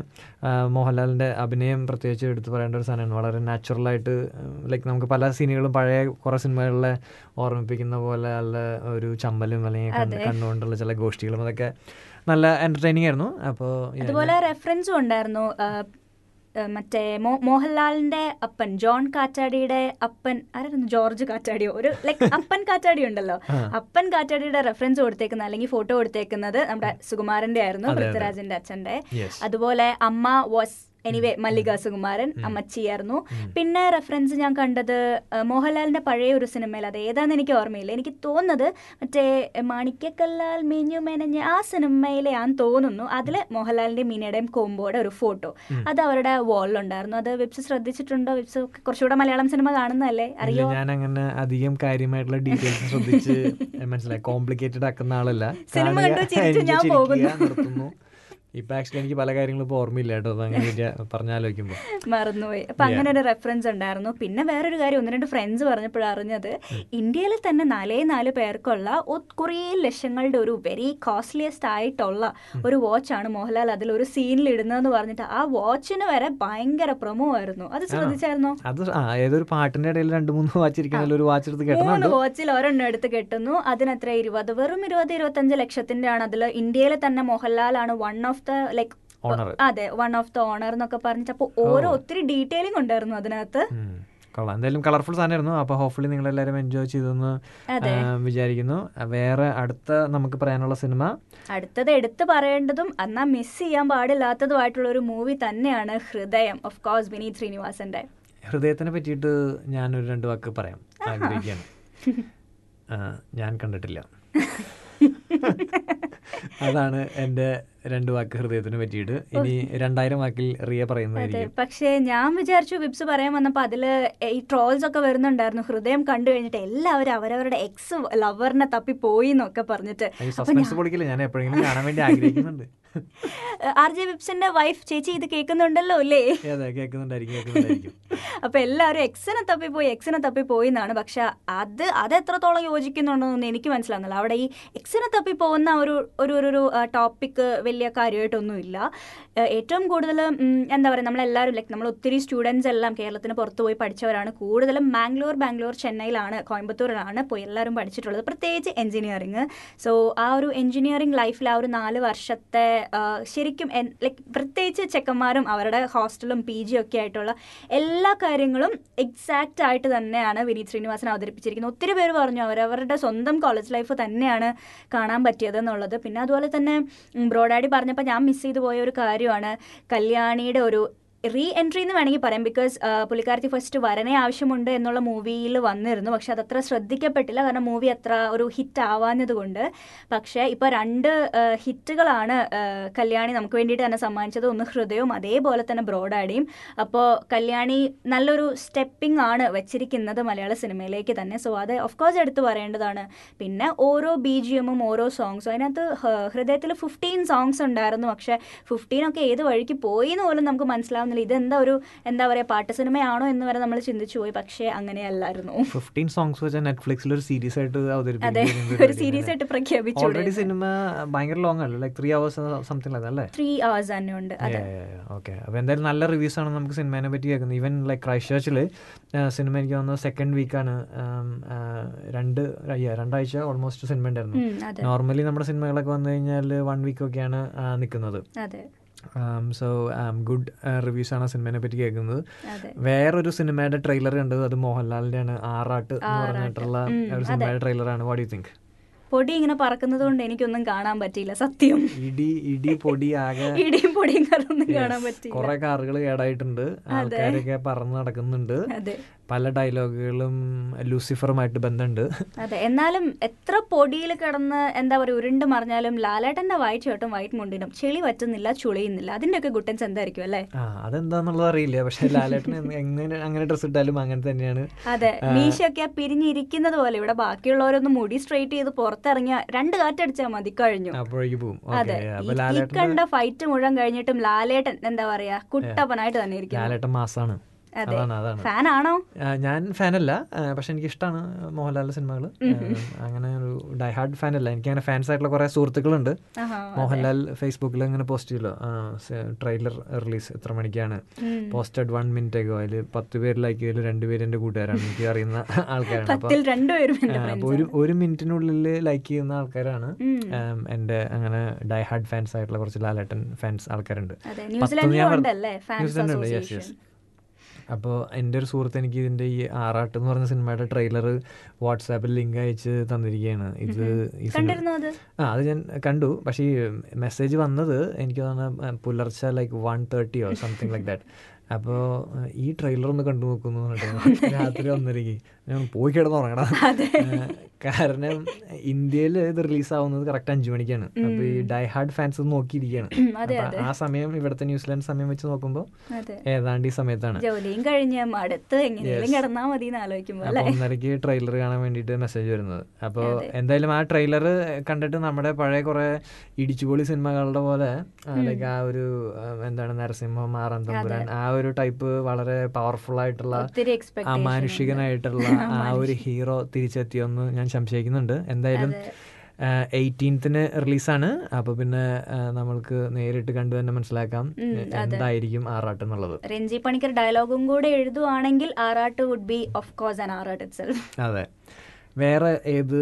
മോഹൻലാലിന്റെ അഭിനയം പ്രത്യേകിച്ച് എടുത്തു പറയേണ്ട ഒരു സാധനമാണ്. വളരെ നാച്ചുറൽ ആയിട്ട് ലൈക്ക് നമുക്ക് പല സീനുകളും പഴയ കുറെ സിനിമകളിലെ ഓർമ്മിപ്പിക്കുന്ന പോലെ നല്ല ഒരു ചമ്പലും അല്ലെങ്കിൽ കണ്ണ് കണ്ണുകൊണ്ടുള്ള ചില ഗോഷ്ഠികളും അതൊക്കെ നല്ല എന്റർടൈനിങ് ആയിരുന്നു. അപ്പോൾ അതുപോലെ റെഫറൻസും ഉണ്ടായിരുന്നു. മറ്റേ മോ- മോഹൻലാലിന്റെ അപ്പൻ ജോൺ കാറ്റാടിയുടെ അപ്പൻ ആരായിരുന്നു? ജോർജ് കാറ്റാടിയോ? ഒരു ലൈക്ക് അപ്പൻ കാറ്റാടി ഉണ്ടല്ലോ. അപ്പൻ കാറ്റാടിയുടെ റെഫറൻസ് കൊടുത്തേക്കുന്ന അല്ലെങ്കിൽ ഫോട്ടോ കൊടുത്തേക്കുന്നത് നമ്മുടെ സുകുമാരന്റെ ആയിരുന്നു. പൃഥ്വിരാജിന്റെ അച്ഛന്റെ. അതുപോലെ അമ്മ വാസ് എനിവേ മല്ലിക സുകുമാരൻ അമ്മച്ചിയായിരുന്നു. പിന്നെ റെഫറൻസ് ഞാൻ കണ്ടത് മോഹൻലാലിന്റെ പഴയ ഒരു സിനിമയിൽ അത് ഏതാന്ന് എനിക്ക് ഓർമ്മയില്ല. എനിക്ക് തോന്നുന്നത് മറ്റേ മാണിക്കക്കല്ലാൽ മേഞ്ഞു മേനഞ്ഞ ആ സിനിമയിലെ ഞാൻ തോന്നുന്നു അതിൽ മോഹൻലാലിന്റെയും മീനയുടെയും കോമ്പോയുടെ ഒരു ഫോട്ടോ. അത് അവരുടെ വാളിലുണ്ടായിരുന്നു. അത് വെബ്സ് ശ്രദ്ധിച്ചിട്ടുണ്ടോ? വെബ്സ് കുറച്ചുകൂടെ മലയാളം സിനിമ കാണുന്നതല്ലേ? അറിയോ? ഞാൻ അങ്ങനെ അധികം കാര്യമായിട്ടുള്ള ഡീറ്റെയിൽസ് ശ്രദ്ധിച്ച് മനസ്സിലായി. കോംപ്ലിക്കേറ്റഡ് ആക്കുന്ന ആളല്ല. സിനിമ കണ്ടു ഞാൻ പോകുന്നു. ഇപ്പൊ ആക്ച്വലി എനിക്ക് പല കാര്യങ്ങളും ഇപ്പൊ ഓർമ്മയില്ല കേട്ടോ. അങ്ങനെ പറഞ്ഞാലോചിക്കുമ്പോൾ മറന്നുപോയി. അപ്പൊ അങ്ങനെ ഒരു റെഫറൻസ് ഉണ്ടായിരുന്നു. പിന്നെ വേറൊരു കാര്യം ഒന്ന് രണ്ട് ഫ്രണ്ട്സ് പറഞ്ഞപ്പോഴാണ് അറിഞ്ഞത് ഇന്ത്യയിൽ തന്നെ നാലേ നാല് പേർക്കുള്ള കുറേ ലക്ഷങ്ങളുടെ ഒരു വെരി കോസ്റ്റ്ലിയസ്റ്റ് ആയിട്ടുള്ള ഒരു വാച്ച് ആണ് മോഹൻലാൽ അതിൽ ഒരു സീനിൽ ഇടുന്നതെന്ന് പറഞ്ഞിട്ട് ആ വാച്ചിന് വരെ ഭയങ്കര പ്രൊമോ ആയിരുന്നു. അത് ശ്രദ്ധിച്ചായിരുന്നോ? അത് ഏതൊരു പാട്ടിന്റെ ഇടയിൽ രണ്ട് മൂന്ന് വാച്ച് ഇരിക്കുന്ന ഒരു വാച്ച് എടുത്ത് മൂന്ന് വാച്ചിൽ ഒരെണ്ണം എടുത്ത് കെട്ടുന്നു. അതിനത്ര ഇരുപത് വെറും ഇരുപത് ഇരുപത്തഞ്ച് ലക്ഷത്തിന്റെ ആണ് അതിൽ ഇന്ത്യയിൽ തന്നെ മോഹൻലാലാണ് വൺ ഓഫ് ദ ലൈക് അതെ വൺ ഓഫ് ദ ഓണർ എന്നൊക്കെ പറഞ്ഞിട്ട് അപ്പോൾ ഓരോ ഒത്തിരി ഡീറ്റെയിലിംഗ് ഉണ്ടായിരുന്നു അതിനകത്ത്. കൊള്ളാം. എന്തായാലും കളർഫുൾ സാധനമായിരുന്നു. അപ്പോൾ ഹോപ്പ്ഫുള്ളി നിങ്ങൾ എല്ലാവരും എൻജോയ് ചെയ്തെന്ന്. വിചാരിക്കുന്നു. വേറെ അടുത്ത നമുക്ക് പറയാനുള്ള സിനിമ? അടുത്തത് എടുത്തു പറയേണ്ടതും എന്നാ മിസ് ചെയ്യാൻ പാടില്ലാത്തതുമായിട്ടുള്ള ഒരു മൂവി തന്നെയാണ് ഹൃദയം. ഓഫ് കോഴ്സ് വിനീത് ശ്രീനിവാസന്റെ. ഹൃദയത്തിനെ പറ്റിയിട്ട് ഞാൻ ഒരു രണ്ട് വാക്ക് പറയാം. ആഗ്രഹിക്കുകയാണ്. ഞാൻ കണ്ടിട്ടില്ല. അതാണ് എന്റെ രണ്ട് വാക്ക് ഹൃദയത്തിന് പറ്റിയിട്ട്. ഇനി രണ്ടായിരം വാക്കിൽ റിയ പറയുന്നതായിരിക്കും. പക്ഷേ ഞാൻ വിചാരിച്ചു വിപ്സ് പറയാൻ വന്നപ്പോൾ അതിൽ ഈ ട്രോൾസ് ഒക്കെ വരുന്നുണ്ടായിരുന്നു. ഹൃദയം കണ്ടു കഴിഞ്ഞിട്ട് എല്ലാവരും അവരവരുടെ എക്സ് ലവറിനെ തപ്പി പോയി എന്നൊക്കെ പറഞ്ഞിട്ട്. സസ്പെൻസ് പൊളിക്കില്ല? ഞാൻ എപ്പോഴെങ്കിലും കാണാൻ വേണ്ടി ആഗ്രഹിക്കുന്നുണ്ട്. ആർ ജെ വിപ്സിന്റെ വൈഫ് ചേച്ചി ഇത് കേൾക്കുന്നുണ്ടല്ലോ അല്ലേ? അപ്പൊ എല്ലാവരും എക്സിനെ തപ്പിപ്പോയി എക്സിനെ തപ്പിപ്പോയി എന്നാണ്. പക്ഷെ അത് അത് എത്രത്തോളം യോജിക്കുന്നുണ്ടെന്ന് എനിക്ക് മനസ്സിലാകുന്നില്ല അവിടെ ഈ എക്സിനെ തപ്പി പോകുന്ന ഒരു ഒരു ഒരു- ടോപ്പിക് വലിയ കാര്യമായിട്ടൊന്നുമില്ല. ഇല്ല ഏറ്റവും കൂടുതൽ എന്താ പറയുക നമ്മളെല്ലാവരും ലൈക്ക് നമ്മൾ ഒത്തിരി സ്റ്റുഡൻസ് എല്ലാം കേരളത്തിന് പുറത്ത് പോയി പഠിച്ചവരാണ്. കൂടുതലും മാംഗ്ലൂർ ബാംഗ്ലൂർ ചെന്നൈയിലാണ് കോയമ്പത്തൂരിലാണ് പോയി എല്ലാവരും പഠിച്ചിട്ടുള്ളത്. പ്രത്യേകിച്ച് എഞ്ചിനീയറിങ് സോ ആ ഒരു എഞ്ചിനീയറിംഗ് ലൈഫിൽ ആ ഒരു നാല് വർഷത്തെ ശരിക്കും ലൈക്ക് പ്രത്യേകിച്ച് ചെക്കന്മാരും അവരുടെ ഹോസ്റ്റലും പി ജി ഒക്കെ ആയിട്ടുള്ള എല്ലാ കാര്യങ്ങളും എക്സാക്റ്റ് ആയിട്ട് തന്നെയാണ് വിനീത് ശ്രീനിവാസൻ അവതരിപ്പിച്ചിരിക്കുന്നത്. ഒത്തിരി പേര് പറഞ്ഞു അവരവരുടെ സ്വന്തം കോളേജ് ലൈഫ് തന്നെയാണ് കാണാൻ പറ്റിയത് എന്നുള്ളത്. പിന്നെ അതുപോലെ തന്നെ ബ്രോഡാഡി പറഞ്ഞപ്പോൾ ഞാൻ മിസ് ചെയ്തു പോയ ഒരു കാര്യമാണ് കല്യാണിയുടെ ഒരു റീ എൻട്രി എന്ന് വേണമെങ്കിൽ പറയാം. ബിക്കോസ് പുള്ളിക്കാരത്തി ഫസ്റ്റ് വരനെ ആവശ്യമുണ്ട് എന്നുള്ള മൂവിയിൽ വന്നിരുന്നു. പക്ഷെ അതത്ര ശ്രദ്ധിക്കപ്പെട്ടില്ല. കാരണം മൂവി അത്ര ഒരു ഹിറ്റ് ആവാഞ്ഞത് കൊണ്ട്. പക്ഷേ ഇപ്പോൾ രണ്ട് ഹിറ്റുകളാണ് കല്യാണി നമുക്ക് വേണ്ടിയിട്ട് തന്നെ സമ്മാനിച്ചത്. ഒന്ന് ഹൃദയവും അതേപോലെ തന്നെ ബ്രോഡാഡിയും. അപ്പോൾ കല്യാണി നല്ലൊരു സ്റ്റെപ്പിംഗ് ആണ് വെച്ചിരിക്കുന്നത് മലയാള സിനിമയിലേക്ക് തന്നെ. സോ അത് ഓഫ് കോഴ്സ് എടുത്തു പറയേണ്ടതാണ്. പിന്നെ ഓരോ ബി ജി എമ്മും ഓരോ സോങ്സും അതിനകത്ത് ഹൃദയത്തിൽ ഫിഫ്റ്റീൻ സോങ്സ് ഉണ്ടായിരുന്നു. പക്ഷേ ഫിഫ്റ്റീനൊക്കെ ഏത് വഴിക്ക് പോയി എന്ന് പോലും നമുക്ക് മനസ്സിലാവുന്നില്ല. ഇതെന്താ ഒരു എന്താ പറയുക പാട്ട് സിനിമയാണോ എന്ന് വരെ നമ്മൾ ചിന്തിച്ചു പോയി. പക്ഷേ അങ്ങനെയല്ലായിരുന്നു. ഫിഫ്റ്റീൻ സോങ്സ് വെച്ചാൽ നെറ്റ്ഫ്ലിക്സിൽ ഒരു സീരീസ് ആയിട്ട് അതെ ഒരു സീരീസ് ആയിട്ട് പ്രഖ്യാപിച്ചു ഓൾറെഡി സിനിമ ഭയങ്കര ലോങ് അല്ലേ? ലൈക് ത്രീ അവേഴ്സ് സംതിങ് അല്ലേ? ത്രീ അവേഴ്സ് തന്നെ ഉണ്ട് ഓക്കെ അപ്പോൾ എന്തായാലും നല്ല റിവ്യൂസ് ആണ് നമുക്ക് സിനിമേനെ പറ്റി കേൾക്കുന്നത്. ഈവൻ ലൈക് ക്രൈസ്റ്റ് ചർച്ചിൽ സിനിമ എനിക്ക് വന്ന സെക്കൻഡ് വീക്കാണ് രണ്ട് അയ്യോ രണ്ടാഴ്ച ഓൾമോസ്റ്റ് സിനിമ ഉണ്ടായിരുന്നു. നോർമലി നമ്മുടെ സിനിമകളൊക്കെ വന്നു കഴിഞ്ഞാൽ വൺ വീക്ക് ഒക്കെയാണ് നിൽക്കുന്നത്. സോ ഗുഡ് റിവ്യൂസ് ആണ് ആ സിനിമയെ പറ്റി കേൾക്കുന്നത് വേറൊരു സിനിമയുടെ ട്രെയിലർ കണ്ടത് അത് മോഹൻലാലിന്റെ ആണ് ആറാട്ട് എന്ന് പറഞ്ഞിട്ടുള്ള ഒരു സിനിമയുടെ ട്രെയിലറാണ്. വാട്ട് യു തിങ്ക് പൊടി ഇങ്ങനെ പറക്കുന്നത് കൊണ്ട് എനിക്കൊന്നും കാണാൻ പറ്റിയില്ല സത്യം. ഇടി ഇടി പൊടി ആകെ ഇടിയും പൊടിയും കാണാൻ പറ്റി കുറെ കാറുകൾ കേടായിട്ടുണ്ട്. ആൾക്കാരൊക്കെ പറന്ന് നടക്കുന്നുണ്ട്. പല ഡയലോഗുകളും ലൂസിഫറുമായിട്ട് ബന്ധമുണ്ട്. അതെ എന്നാലും എത്ര പൊടിയിൽ കിടന്ന് എന്താ പറയുക ഉരുണ്ട് മറിഞ്ഞാലും ലാലേട്ടന്റെ വൈറ്റ് ഷർട്ടും വൈറ്റ് മുണ്ടിനും ചെളി പറ്റുന്നില്ല ചുളിയുന്നില്ല. അതിന്റെയൊക്കെ ഗുട്ടൻസ് എന്തായിരിക്കും അല്ലേ? ആ അതെന്താന്നുള്ളത് അറിയില്ല. പക്ഷെ ലാലേട്ടൻ എങ്ങനെ അങ്ങനെ ഡ്രസ് ഇട്ടാലും അങ്ങനെ തന്നെയാണ്. അതെ മീശയൊക്കെ പിരിഞ്ഞിരിക്കുന്നത് പോലെ ഇവിടെ ബാക്കിയുള്ളവരൊന്നും മുടി സ്ട്രെയിറ്റ് ചെയ്ത് പുറത്തിറങ്ങിയ രണ്ട് കാറ്റടിച്ചാൽ മതി കഴിഞ്ഞു. അപ്പോഴേക്ക് പോകും അതെ ഈ- കണ്ട ഫൈറ്റ് മുഴുവൻ കഴിഞ്ഞിട്ടും ലാലേട്ടൻ എന്താ പറയാ കുട്ടപ്പനായിട്ട് തന്നെ ഇരിക്കും ലാലേട്ടൻ മാസാണ്. അതാണ് അതാണ്. ഫാനാണോ? ഞാൻ ഫാനല്ല. പക്ഷെ എനിക്ക് ഇഷ്ടമാണ് മോഹൻലാലിന്റെ സിനിമകൾ അങ്ങനെ ഒരു ഡൈഹാർഡ് ഫാൻ അല്ല എനിക്ക് അങ്ങനെ ഫാൻസ് ആയിട്ടുള്ള കുറെ സുഹൃത്തുക്കളുണ്ട്. മോഹൻലാൽ ഫേസ്ബുക്കിൽ അങ്ങനെ പോസ്റ്റ് ചെയ്യലോ ട്രെയിലർ റിലീസ് എത്ര മണിക്കാണ്? പോസ്റ്റഡ് വൺ മിനിറ്റ് ഒക്കെ അതിൽ പത്ത് പേര് ലൈക്ക് ചെയ്തതിൽ രണ്ടുപേര് എന്റെ കൂട്ടുകാരാണ്. എനിക്ക് അറിയുന്ന ആൾക്കാരാണ്. അപ്പൊ ഒരു ഒരു മിനിറ്റിനുള്ളിൽ ലൈക്ക് ചെയ്യുന്ന ആൾക്കാരാണ്. എന്റെ അങ്ങനെ ഡൈഹാർഡ് ഫാൻസ് ആയിട്ടുള്ള കുറച്ച് ലാലേട്ടൻ ഫാൻസ് ആൾക്കാരുണ്ട്. അതെ പത്തൊന്ന് ന്യൂസിലാൻഡിലും ഞാൻ ഫാൻസ് ന്യൂസിലാൻഡ് ഉണ്ട് യെസ് യെസ് അപ്പോൾ എന്റെ ഒരു സുഹൃത്ത് എനിക്ക് ഇതിന്റെ ഈ ആറാട്ട് എന്ന് പറഞ്ഞ സിനിമയുടെ ട്രെയിലർ വാട്സാപ്പിൽ ലിങ്ക് അയച്ച് തന്നിരിക്കുകയാണ് ഇത് ഈ ആ അത് ഞാൻ കണ്ടു. പക്ഷേ ഈ മെസ്സേജ് വന്നത് എനിക്ക് തോന്നുന്നു പുലർച്ചെ ലൈക്ക് വൺ തേർട്ടിയോ സംതിങ് ലൈക്ക് ദാറ്റ് അപ്പോൾ ഈ ട്രെയിലർ ഒന്ന് കണ്ടു നോക്കുന്നു രാത്രി ഒന്നരയ്ക്ക് ഞാൻ പോയി കിടന്ന് ഉറങ്ങണം കാരണം ഇന്ത്യയിൽ ഇത് റിലീസാവുന്നത് കറക്റ്റ് അഞ്ചു മണിക്കാണ്. അപ്പൊ ഈ ഡൈ ഹാർഡ് ഫാൻസ് നോക്കിയിരിക്കുകയാണ്. ആ സമയം ഇവിടുത്തെ ന്യൂസിലാൻഡ് സമയം വെച്ച് നോക്കുമ്പോൾ ഏതാണ്ട് ഈ സമയത്താണ്. ജോലിയും കഴിഞ്ഞ് അടുത്ത് എങ്ങനെയെങ്കിലും കിടന്നാ മതി ഒന്നരക്ക് ട്രെയിലർ കാണാൻ വേണ്ടിട്ട് മെസ്സേജ് വരുന്നത്. അപ്പോൾ എന്തായാലും ആ ട്രെയിലർ കണ്ടിട്ട് നമ്മുടെ പഴയ കുറെ ഇടിച്ചുപൊളി സിനിമകളുടെ പോലെ ലൈക്ക് ആ ഒരു എന്താണ് നരസിംഹം ആറാം തമ്പുരാൻ ആ ഒരു ടൈപ്പ് വളരെ പവർഫുൾ ആയിട്ടുള്ള. അമാനുഷികനായിട്ടുള്ള ആ ഒരു ഹീറോ തിരിച്ചെത്തിയെന്ന് ഞാൻ സംശയിക്കുന്നുണ്ട്. എന്തായാലും എയ്റ്റീൻത്തിന് റിലീസാണ്. അപ്പൊ പിന്നെ നമ്മൾക്ക് നേരിട്ട് കണ്ടു തന്നെ മനസ്സിലാക്കാം എന്തായിരിക്കും ആറാട്ട് എന്നുള്ളത്. രഞ്ജി പണിക്കർ ഡയലോഗും കൂടെ എഴുതുവാണെങ്കിൽ Aaraattu would be of course an Aaraattu it അതെ. വേറെ ഏത്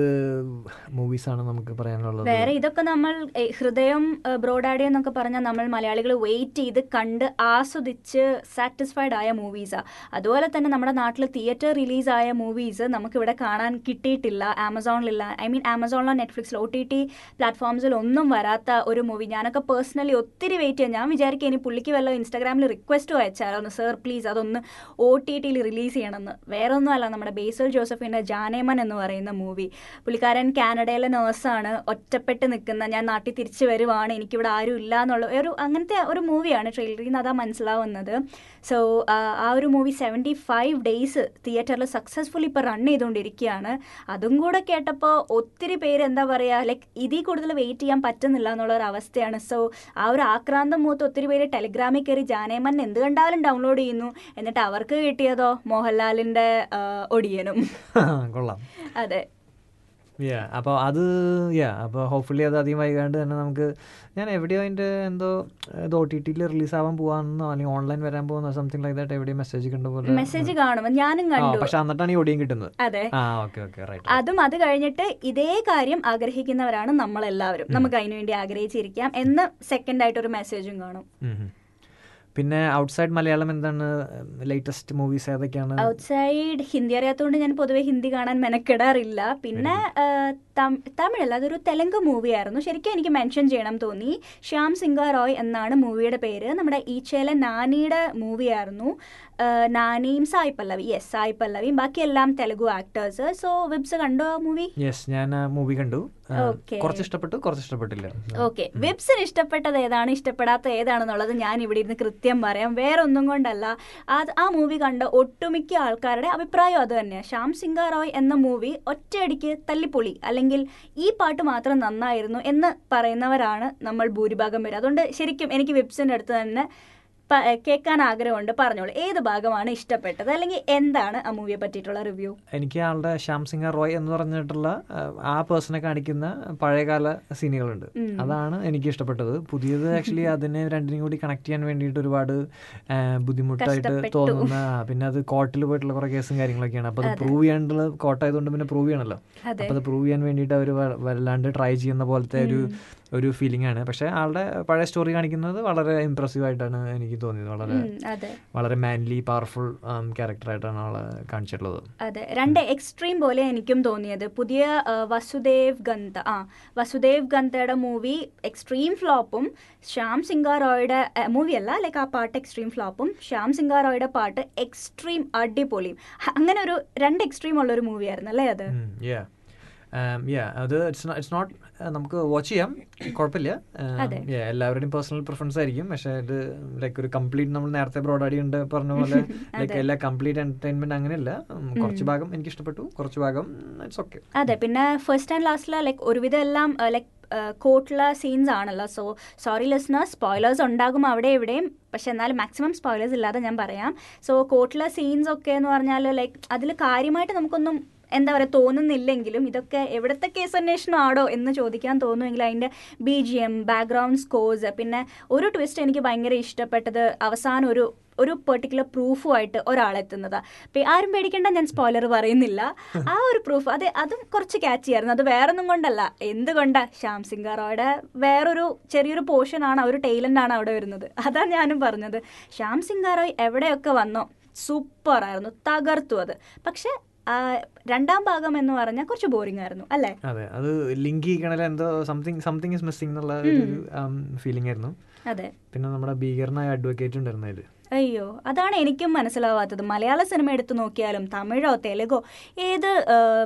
മൂവീസാണ് നമുക്ക് പറയാനുള്ളത്? വേറെ ഇതൊക്കെ നമ്മൾ ഹൃദയം ബ്രോഡാഡി എന്നൊക്കെ പറഞ്ഞാൽ നമ്മൾ മലയാളികൾ വെയിറ്റ് ചെയ്ത് കണ്ട് ആസ്വദിച്ച് സാറ്റിസ്ഫൈഡ് ആയ മൂവീസാണ് അതുപോലെ തന്നെ നമ്മുടെ നാട്ടിൽ തിയേറ്റർ റിലീസ് ആയ മൂവീസ് നമുക്കിവിടെ കാണാൻ കിട്ടിയിട്ടില്ല. ആമസോണിലില്ല. ഐ മീൻ ആമസോണിലോ നെറ്റ്ഫ്ലിക്സിലോ ഒ ടി ടി പ്ലാറ്റ്ഫോംസിൽ ഒന്നും വരാത്ത ഒരു മൂവി. ഞാനൊക്കെ പേഴ്സണലി ഒത്തിരി വെയിറ്റ് ചെയ്യാം. ഞാൻ വിചാരിക്കും ഇനി പുള്ളിക്ക് വല്ല ഇൻസ്റ്റാഗ്രാമിൽ റിക്വസ്റ്റ് അയച്ചാലോ സർ പ്ലീസ് അതൊന്ന് ഒ ടി ടിയിൽ റിലീസ് ചെയ്യണമെന്ന്. വേറെ ഒന്നുമല്ല നമ്മുടെ ബേസൽ ജോസഫിന്റെ ജാനേമൻ എന്ന് പറയുന്ന മൂവി. പുള്ളിക്കാരൻ കാനഡയിലെ നേഴ്സാണ്. ഒറ്റപ്പെട്ട് നിൽക്കുന്ന ഞാൻ നാട്ടിൽ തിരിച്ചു വരുവാണ്. എനിക്കിവിടെ ആരും ഇല്ല എന്നുള്ള ഒരു അങ്ങനത്തെ ഒരു മൂവിയാണ് ട്രെയിലറിൽ നിന്ന് അതാ മനസ്സിലാവുന്നത്. സോ ആ ഒരു മൂവി സെവന്റി ഫൈവ് ഡേയ്സ് തിയേറ്ററിൽ സക്സസ്ഫുള്ളി ഇപ്പോൾ റൺ ചെയ്തുകൊണ്ടിരിക്കുകയാണ്. അതും കൂടെ കേട്ടപ്പോൾ ഒത്തിരി പേര് എന്താ പറയുക ലൈക്ക് ഇതിൽ കൂടുതൽ വെയിറ്റ് ചെയ്യാൻ പറ്റുന്നില്ല എന്നുള്ള ഒരു അവസ്ഥയാണ്. സോ ആ ഒരു ആക്രാന്തം മൂത്ത് ഒത്തിരി പേര് ടെലിഗ്രാമിൽ കയറി ജാനേമൻ എന്ത് കണ്ടാലും ഡൗൺലോഡ് ചെയ്യുന്നു? എന്നിട്ട് അവർക്ക് കിട്ടിയതോ മോഹൻലാലിന്റെ ഒടിയനും. കൊള്ളാം. അതെ. യാ അപ്പോൾ അത് യാ അപ്പോൾ ഹോപ്പ്ഫുള്ളി അത് അധികം വൈകാണ്ട് തന്നെ നമുക്ക് ഞാൻ എവിടെയോ അതിന്റെ എന്തോ ഇത് ഒ ടി ടിയിൽ റിലീസ് ആവാൻ പോകാമെന്നോ അല്ലെങ്കിൽ ഓൺലൈൻ വരാൻ പോകുന്നോ സംതിങ് ലൈക്ക് ദാറ്റ് എവിടെയും മെസ്സേജ് കണ്ടുപോലെ മെസ്സേജ് കാണും ഞാനും കണ്ടു. പക്ഷെ എന്നിട്ടാണ് ഈ ഒടിയും കിട്ടുന്നത്. അതെ. ആ ഓക്കെ ഓക്കെ റൈറ്റ് അതും അത് കഴിഞ്ഞിട്ട് ഇതേ കാര്യം ആഗ്രഹിക്കുന്നവരാണ് നമ്മളെല്ലാവരും. നമുക്ക് അതിനുവേണ്ടി ആഗ്രഹിച്ചിരിക്കാം എന്ന് സെക്കൻഡ് ആയിട്ട് ഒരു മെസ്സേജും കാണും. പിന്നെ ഔട്ട്സൈഡ് മലയാളം എന്താണ് ലേറ്റസ്റ്റ് മൂവീസ് ഏതൊക്കെയാണ്? ഔട്ട്സൈഡ് ഹിന്ദി അറിയാത്തതുകൊണ്ട് ഞാൻ പൊതുവെ ഹിന്ദി കാണാൻ മെനക്കെടാറില്ല. പിന്നെ തമിഴല്ല അതൊരു തെലുങ്ക് മൂവിയായിരുന്നു. ശരിക്കും എനിക്ക് മെൻഷൻ ചെയ്യണം തോന്നി. ശ്യാം സിംഗ റോയ് എന്നാണ് മൂവിയുടെ പേര്. നമ്മുടെ ഈച്ചയിലെ നാനിയുടെ മൂവിയായിരുന്നു. നാനിയും സായ് പല്ലവി. യെസ് സായ് പല്ലവിയും ബാക്കിയെല്ലാം തെലുഗു ആക്ടേഴ്സ് സോ വിബ്സ് കണ്ടോ ആ മൂവി? യെസ് ഞാൻ മൂവി കണ്ടു. കുറച്ച് ഇഷ്ടപ്പെട്ടു കുറച്ച് ഇഷ്ടപ്പെട്ടില്ല. ഓക്കെ വെബ്സിന് ഇഷ്ടപ്പെട്ടത് ഏതാണ്? ഇഷ്ടപ്പെടാത്ത ഏതാണെന്നുള്ളത് ഞാൻ ഇവിടെ ഇരുന്ന് കൃത്യം പറയാം. വേറെ ഒന്നും കൊണ്ടല്ല. അത് ആ മൂവി കണ്ട ഒട്ടുമിക്ക ആൾക്കാരുടെ അഭിപ്രായം അത് തന്നെയാണ് ശ്യാം സിംഗ റോയ് എന്ന മൂവി ഒറ്റയടിക്ക് തല്ലിപ്പൊളി. അല്ലെങ്കിൽ ഈ പാട്ട് മാത്രം നന്നായിരുന്നു എന്ന് പറയുന്നവരാണ് നമ്മൾ ഭൂരിഭാഗം പേര്. അതുകൊണ്ട് ശരിക്കും എനിക്ക് വെബ്സിന്റെ അടുത്ത് തന്നെ കേൾക്കാൻ ആഗ്രഹമുണ്ട് പറഞ്ഞോളൂ. ഏത് ഭാഗമാണ് ഇഷ്ടപ്പെട്ടത്? അല്ലെങ്കിൽ എന്താണ് ആ മൂവിയെ പറ്റിയിട്ടുള്ള റിവ്യൂ എനിക്ക് ആളുടെ ശ്യാം സിംഗ റോയ് എന്ന് പറഞ്ഞിട്ടുള്ള ആ, പേഴ്സണെ കാണിക്കുന്ന പഴയകാല സീനുകളുണ്ട്. അതാണ് എനിക്ക് ഇഷ്ടപ്പെട്ടത്. പുതിയത് ആക്ച്വലി അതിനെ രണ്ടിനും കൂടി കണക്ട് ചെയ്യാൻ വേണ്ടിയിട്ട് ഒരുപാട് ബുദ്ധിമുട്ടായിട്ട് തോന്നുന്ന പിന്നെ അത് കോർട്ടിൽ പോയിട്ടുള്ള കുറെ കേസും കാര്യങ്ങളൊക്കെയാണ്. അപ്പോൾ അത്. പ്രൂവ് ചെയ്യാനുള്ള കോർട്ടായതുകൊണ്ട് പിന്നെ പ്രൂവ് ചെയ്യണമല്ലോ അപ്പൊ അപ്പോൾ അത് പ്രൂവ് ചെയ്യാൻ വേണ്ടിയിട്ട് അവർ വല്ലാണ്ട് ട്രൈ ചെയ്യുന്ന പോലത്തെ ഒരു ഒരു ഫീലിംഗ് ആണ്. പക്ഷേ ആളുടെ പഴയ സ്റ്റോറി കാണിക്കുന്നത് വളരെ ഇമ്പ്രസീവ് ആയിട്ടാണ് എനിക്ക് തോന്നിയത്. വളരെ വളരെ മാൻലി പവർഫുൾ ക്യാരക്ടറായിട്ടാണ് ആളെ കാണിച്ചിട്ടുള്ളത്. അതെ. രണ്ട് എക്സ്ട്രീം പോലെ എനിക്കും തോന്നിയത്. പുതിയ വസുദേവ് ഗന്ത ആ വസുദേവ് ഗന്തയുടെ മൂവി എക്സ്ട്രീം ഫ്ലോപ്പും ശ്യാം സിംഗാറോയുടെ മൂവി അല്ല ലൈക്ക് ആ പാട്ട് എക്സ്ട്രീം ഫ്ലോപ്പും ശ്യാം സിംഗാറോയുടെ പാട്ട് എക്സ്ട്രീം അടിപൊളിയും. അങ്ങനെ ഒരു രണ്ട് എക്സ്ട്രീം ഉള്ള ഒരു മൂവിയായിരുന്നു അല്ലേ അത്? യാ യാ അത് ഇറ്റ്സ് ഇറ്റ്സ് നോട്ട് നമുക്ക് വാച്ച് ചെയ്യാം. കുഴപ്പമില്ല. Um. എല്ലാവരുടെയും പേഴ്സണൽ പ്രിഫറൻസ് ആയിരിക്കും. പക്ഷെ ഇത് ലൈക്ക് ഒരു കംപ്ലീറ്റ് നമ്മൾ നേരത്തെ ബ്രോഡാഡി ഉണ്ട് പറഞ്ഞ പോലെ ലൈക്ക് എല്ലാ കംപ്ലീറ്റ് എന്റർടൈൻമെന്റ് അങ്ങനെയല്ല. കുറച്ച് ഭാഗം എനിക്ക് ഇഷ്ടപ്പെട്ടു കുറച്ച് ഭാഗം ഇറ്റ്സ് ഓക്കെ അതെ പിന്നെ ഫസ്റ്റ് ആൻഡ് ലാസ്റ്റ് ലൈക്ക് ഒരുവിധം എല്ലാം ലൈക്ക് കോട്ടുള്ള സീൻസ് ആണല്ലോ. സോ സോറി ലിസ്ണേഴ്സ് സ്പോയിലേഴ്സ് ഉണ്ടാകും അവിടെ എവിടെയും പക്ഷെ എന്നാലും മാക്സിമം സ്പോയിലേഴ്സ് ഇല്ലാതെ ഞാൻ പറയാം. സോ കോട്ടുള്ള സീൻസ് ഒക്കെ എന്ന് പറഞ്ഞാൽ ലൈക്ക് അതിൽ കാര്യമായിട്ട് നമുക്കൊന്നും എന്താ പറയുക തോന്നുന്നില്ലെങ്കിലും ഇതൊക്കെ എവിടുത്തെ കേസ് അന്വേഷണം ആടോ എന്ന് ചോദിക്കാൻ തോന്നുമെങ്കിൽ അതിന്റെ B G M background scores പിന്നെ ഒരു ട്വിസ്റ്റ് എനിക്ക് ഭയങ്കര ഇഷ്ടപ്പെട്ടത് അവസാനം ഒരു ഒരു പെർട്ടിക്കുലർ പ്രൂഫുമായിട്ട് ഒരാളെത്തുന്നതാ അപ്പം ആരും പേടിക്കേണ്ട ഞാൻ സ്പോയിലർ പറയുന്നില്ല. ആ ഒരു പ്രൂഫ് അത് അതും കുറച്ച് ക്യാച്ച് ചെയ്യായിരുന്നു അത് വേറൊന്നും കൊണ്ടല്ല. എന്തുകൊണ്ടാ? ശ്യാം സിംഗ് റോയുടെ വേറൊരു ചെറിയൊരു പോർഷൻ ആണ് ഒരു ആണ് അവിടെ വരുന്നത്. അതാണ് ഞാനും പറഞ്ഞത്. ശ്യാം സിംഗ് റോയ് എവിടെയൊക്കെ വന്നോ സൂപ്പറായിരുന്നു തകർത്തു അത്. പക്ഷെ രണ്ടാം ഭാഗം എന്ന് പറഞ്ഞാൽ കുറച്ച് ബോറിംഗ് ആയിരുന്നു അല്ലേ? അതെ അത് ലിങ്ക് ചെയ്യണല്ല എന്തോ സംതിങ് സംതിങ് ഇസ് മിസ്സിംഗ് എന്നുള്ള ഒരു ഫീലിംഗ് ആയിരുന്നു. അതെ. പിന്നെ നമ്മുടെ ഭീകരനായ അഡ്വക്കേറ്റ് ഉണ്ടായിരുന്നു അതിൽ അയ്യോ അതാണ് എനിക്കും മനസ്സിലാവാത്തത്. മലയാള സിനിമ എടുത്തു നോക്കിയാലും തമിഴോ തെലുഗോ ഏത്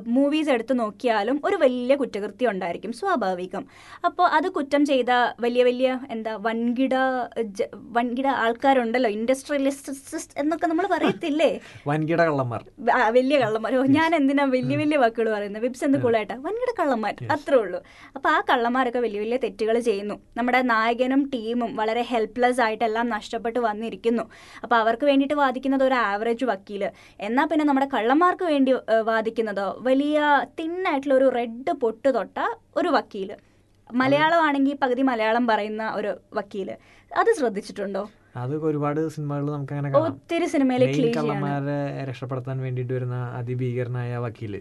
മൂവീസ് എടുത്തു നോക്കിയാലും ഒരു വലിയ കുറ്റകൃത്യം ഉണ്ടായിരിക്കും സ്വാഭാവികം. അപ്പോൾ അത് കുറ്റം ചെയ്ത വലിയ വലിയ എന്താ വൻകിട വൻകിട ആൾക്കാരുണ്ടല്ലോ ഇൻഡസ്ട്രിയലിസ്റ്റ് എന്നൊക്കെ നമ്മൾ പറയത്തില്ലേ? വൻകിട കള്ളന്മാർ. വലിയ കള്ളന്മാർ. ഞാൻ എന്തിനാ വലിയ വലിയ വാക്കുകൾ പറയുന്നത്? വിപ്സ് എന്ത് കൂളായിട്ടാ? വൻകിട കള്ളന്മാർ. അത്രേ ഉള്ളൂ. അപ്പോൾ ആ കള്ളന്മാരൊക്കെ വലിയ വലിയ തെറ്റുകൾ ചെയ്യുന്നു. നമ്മുടെ നായകനും ടീമും വളരെ ഹെൽപ്ലെസ് ആയിട്ടെല്ലാം നഷ്ടപ്പെട്ട് വന്നിരിക്കുന്നു. അപ്പൊ അവർക്ക് വേണ്ടിയിട്ട് വാദിക്കുന്നത് ഒരു ആവറേജ് വക്കീൽ. എന്നാൽ പിന്നെ നമ്മുടെ കള്ളന്മാർക്ക് വേണ്ടി വാദിക്കുന്നതോ? വലിയ തിന്നായിട്ടുള്ള ഒരു റെഡ് പൊട്ട് തൊട്ട ഒരു വക്കീൽ. മലയാളമാണെങ്കിൽ പകുതി മലയാളം പറയുന്ന ഒരു വക്കീൽ. അത് ശ്രദ്ധിച്ചിട്ടുണ്ടോ? അത് ഒരുപാട് സിനിമകളിൽ നമുക്ക് അങ്ങനെ ഒത്തിരി സിനിമയിലെ കള്ളന്മാരെ രക്ഷപ്പെടുത്താൻ വേണ്ടിയിട്ട് വരുന്ന അതിഭീകരനായ വക്കീൽ.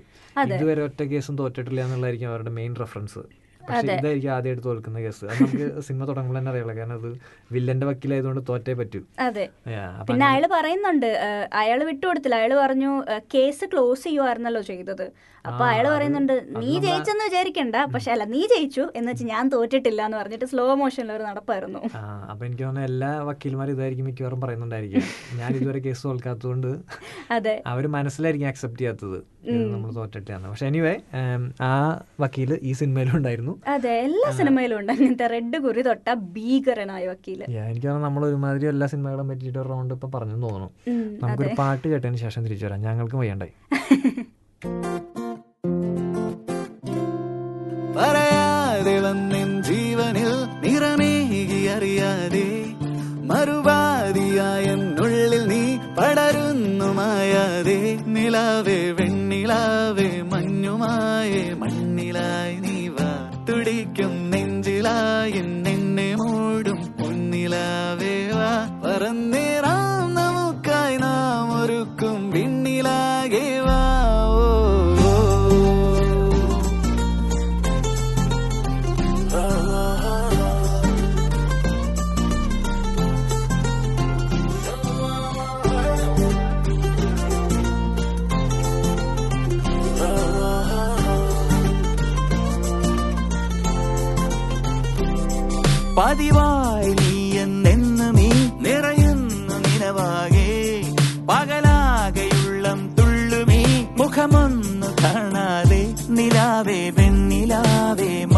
ഇതുവരെ ഒറ്റ കേസും തോറ്റിട്ടില്ല എന്നുള്ളതായിരിക്കും അവരുടെ മെയിൻ റെഫറൻസ് പക്ഷെ. ഇതായിരിക്കും ആദ്യമായിട്ട് തോൽക്കുന്ന കേസ്. അത് നമുക്ക് സിനിമ തുടങ്ങുമ്പോൾ തന്നെ അറിയാലോ. കാരണം അത് വില്ലന്റെ വക്കീലായതുകൊണ്ട് തോറ്റേ പറ്റൂ. അതെ. പിന്നെ അയാൾ അയാൾ പറയുന്നുണ്ട് അയാൾ വിട്ടുകൊടുത്തില്ല അയാൾ പറഞ്ഞു കേസ് ക്ലോസ് ചെയ്യുമായിരുന്നല്ലോ ചെയ്തത്. അപ്പൊ അയാൾ അയാൾ പറയുന്നുണ്ട് നീ ജയിച്ചെന്ന് വിചാരിക്കണ്ട. പക്ഷെ അല്ല നീ ജയിച്ചു. എന്ന് വെച്ചാൽ ഞാൻ തോറ്റിട്ടില്ല എന്ന് പറഞ്ഞിട്ട് സ്ലോ മോഷനിൽ ഒരു നടപ്പായിരുന്നു. അപ്പൊ എനിക്ക് തോന്നുന്നു എല്ലാ വക്കീൽമാരും ഇതായിരിക്കും മിക്കവാറും പറയുന്നുണ്ടായിരിക്കും. ഞാൻ ഇതുവരെ കേസ് തോൽക്കാത്തതുകൊണ്ട് അതെ. അവർ മനസ്സിലായിരിക്കും അക്സെപ്റ്റ് ചെയ്യാത്തത്. നമ്മൾ തോറ്റിട്ടില്ല പക്ഷെ എനിവേ ആ വക്കീൽ ഈ സിനിമയിലും ഉണ്ടായിരുന്നു. അതെ എല്ലാ സിനിമയിലും ഉണ്ട്. അങ്ങനത്തെ റെഡ് കുറി തൊട്ട ഭീകരനായ വക്കീൽ. Yeah, എനിക്ക് നമ്മൾ ഒരുമാതിരി എല്ലാ സിനിമകളും പറ്റിയിട്ട് ഒരു റൗണ്ട് ഇപ്പൊ പറഞ്ഞു തോന്നുന്നു. നമുക്കൊരു. പാട്ട് കേട്ടതിന് ശേഷം തിരിച്ചു വരാം. ഞങ്ങൾക്ക് വയ്യണ്ടായി. പറയാതെ വന്നിൻ ജീവനിൽ നിറമേകി അറിയാതെ മറുപാതിയായ ഉള്ളിൽ നീ പടരുന്നു മായാതെ നിലാവേ വെണ്ണിലാവേ മഞ്ഞുമായേ പറന്നേറാം നമുക്കായി നാം ഒരുക്കും വിണ്ണിലാകെ വാ ഓ,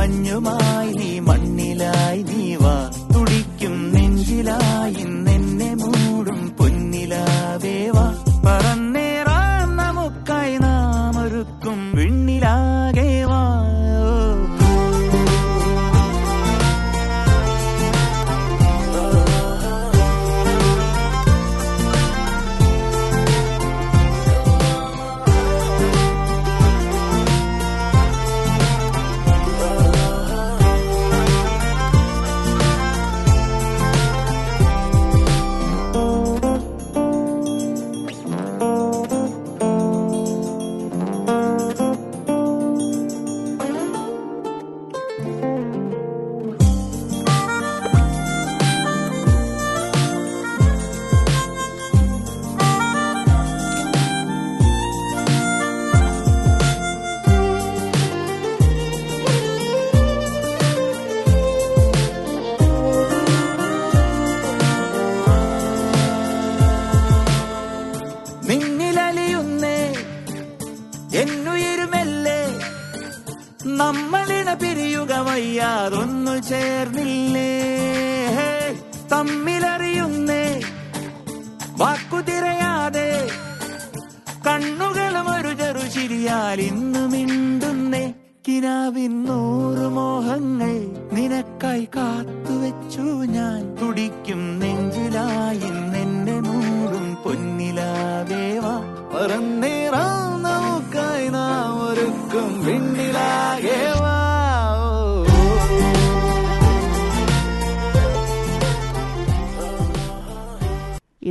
വെണ്ണിലാവേ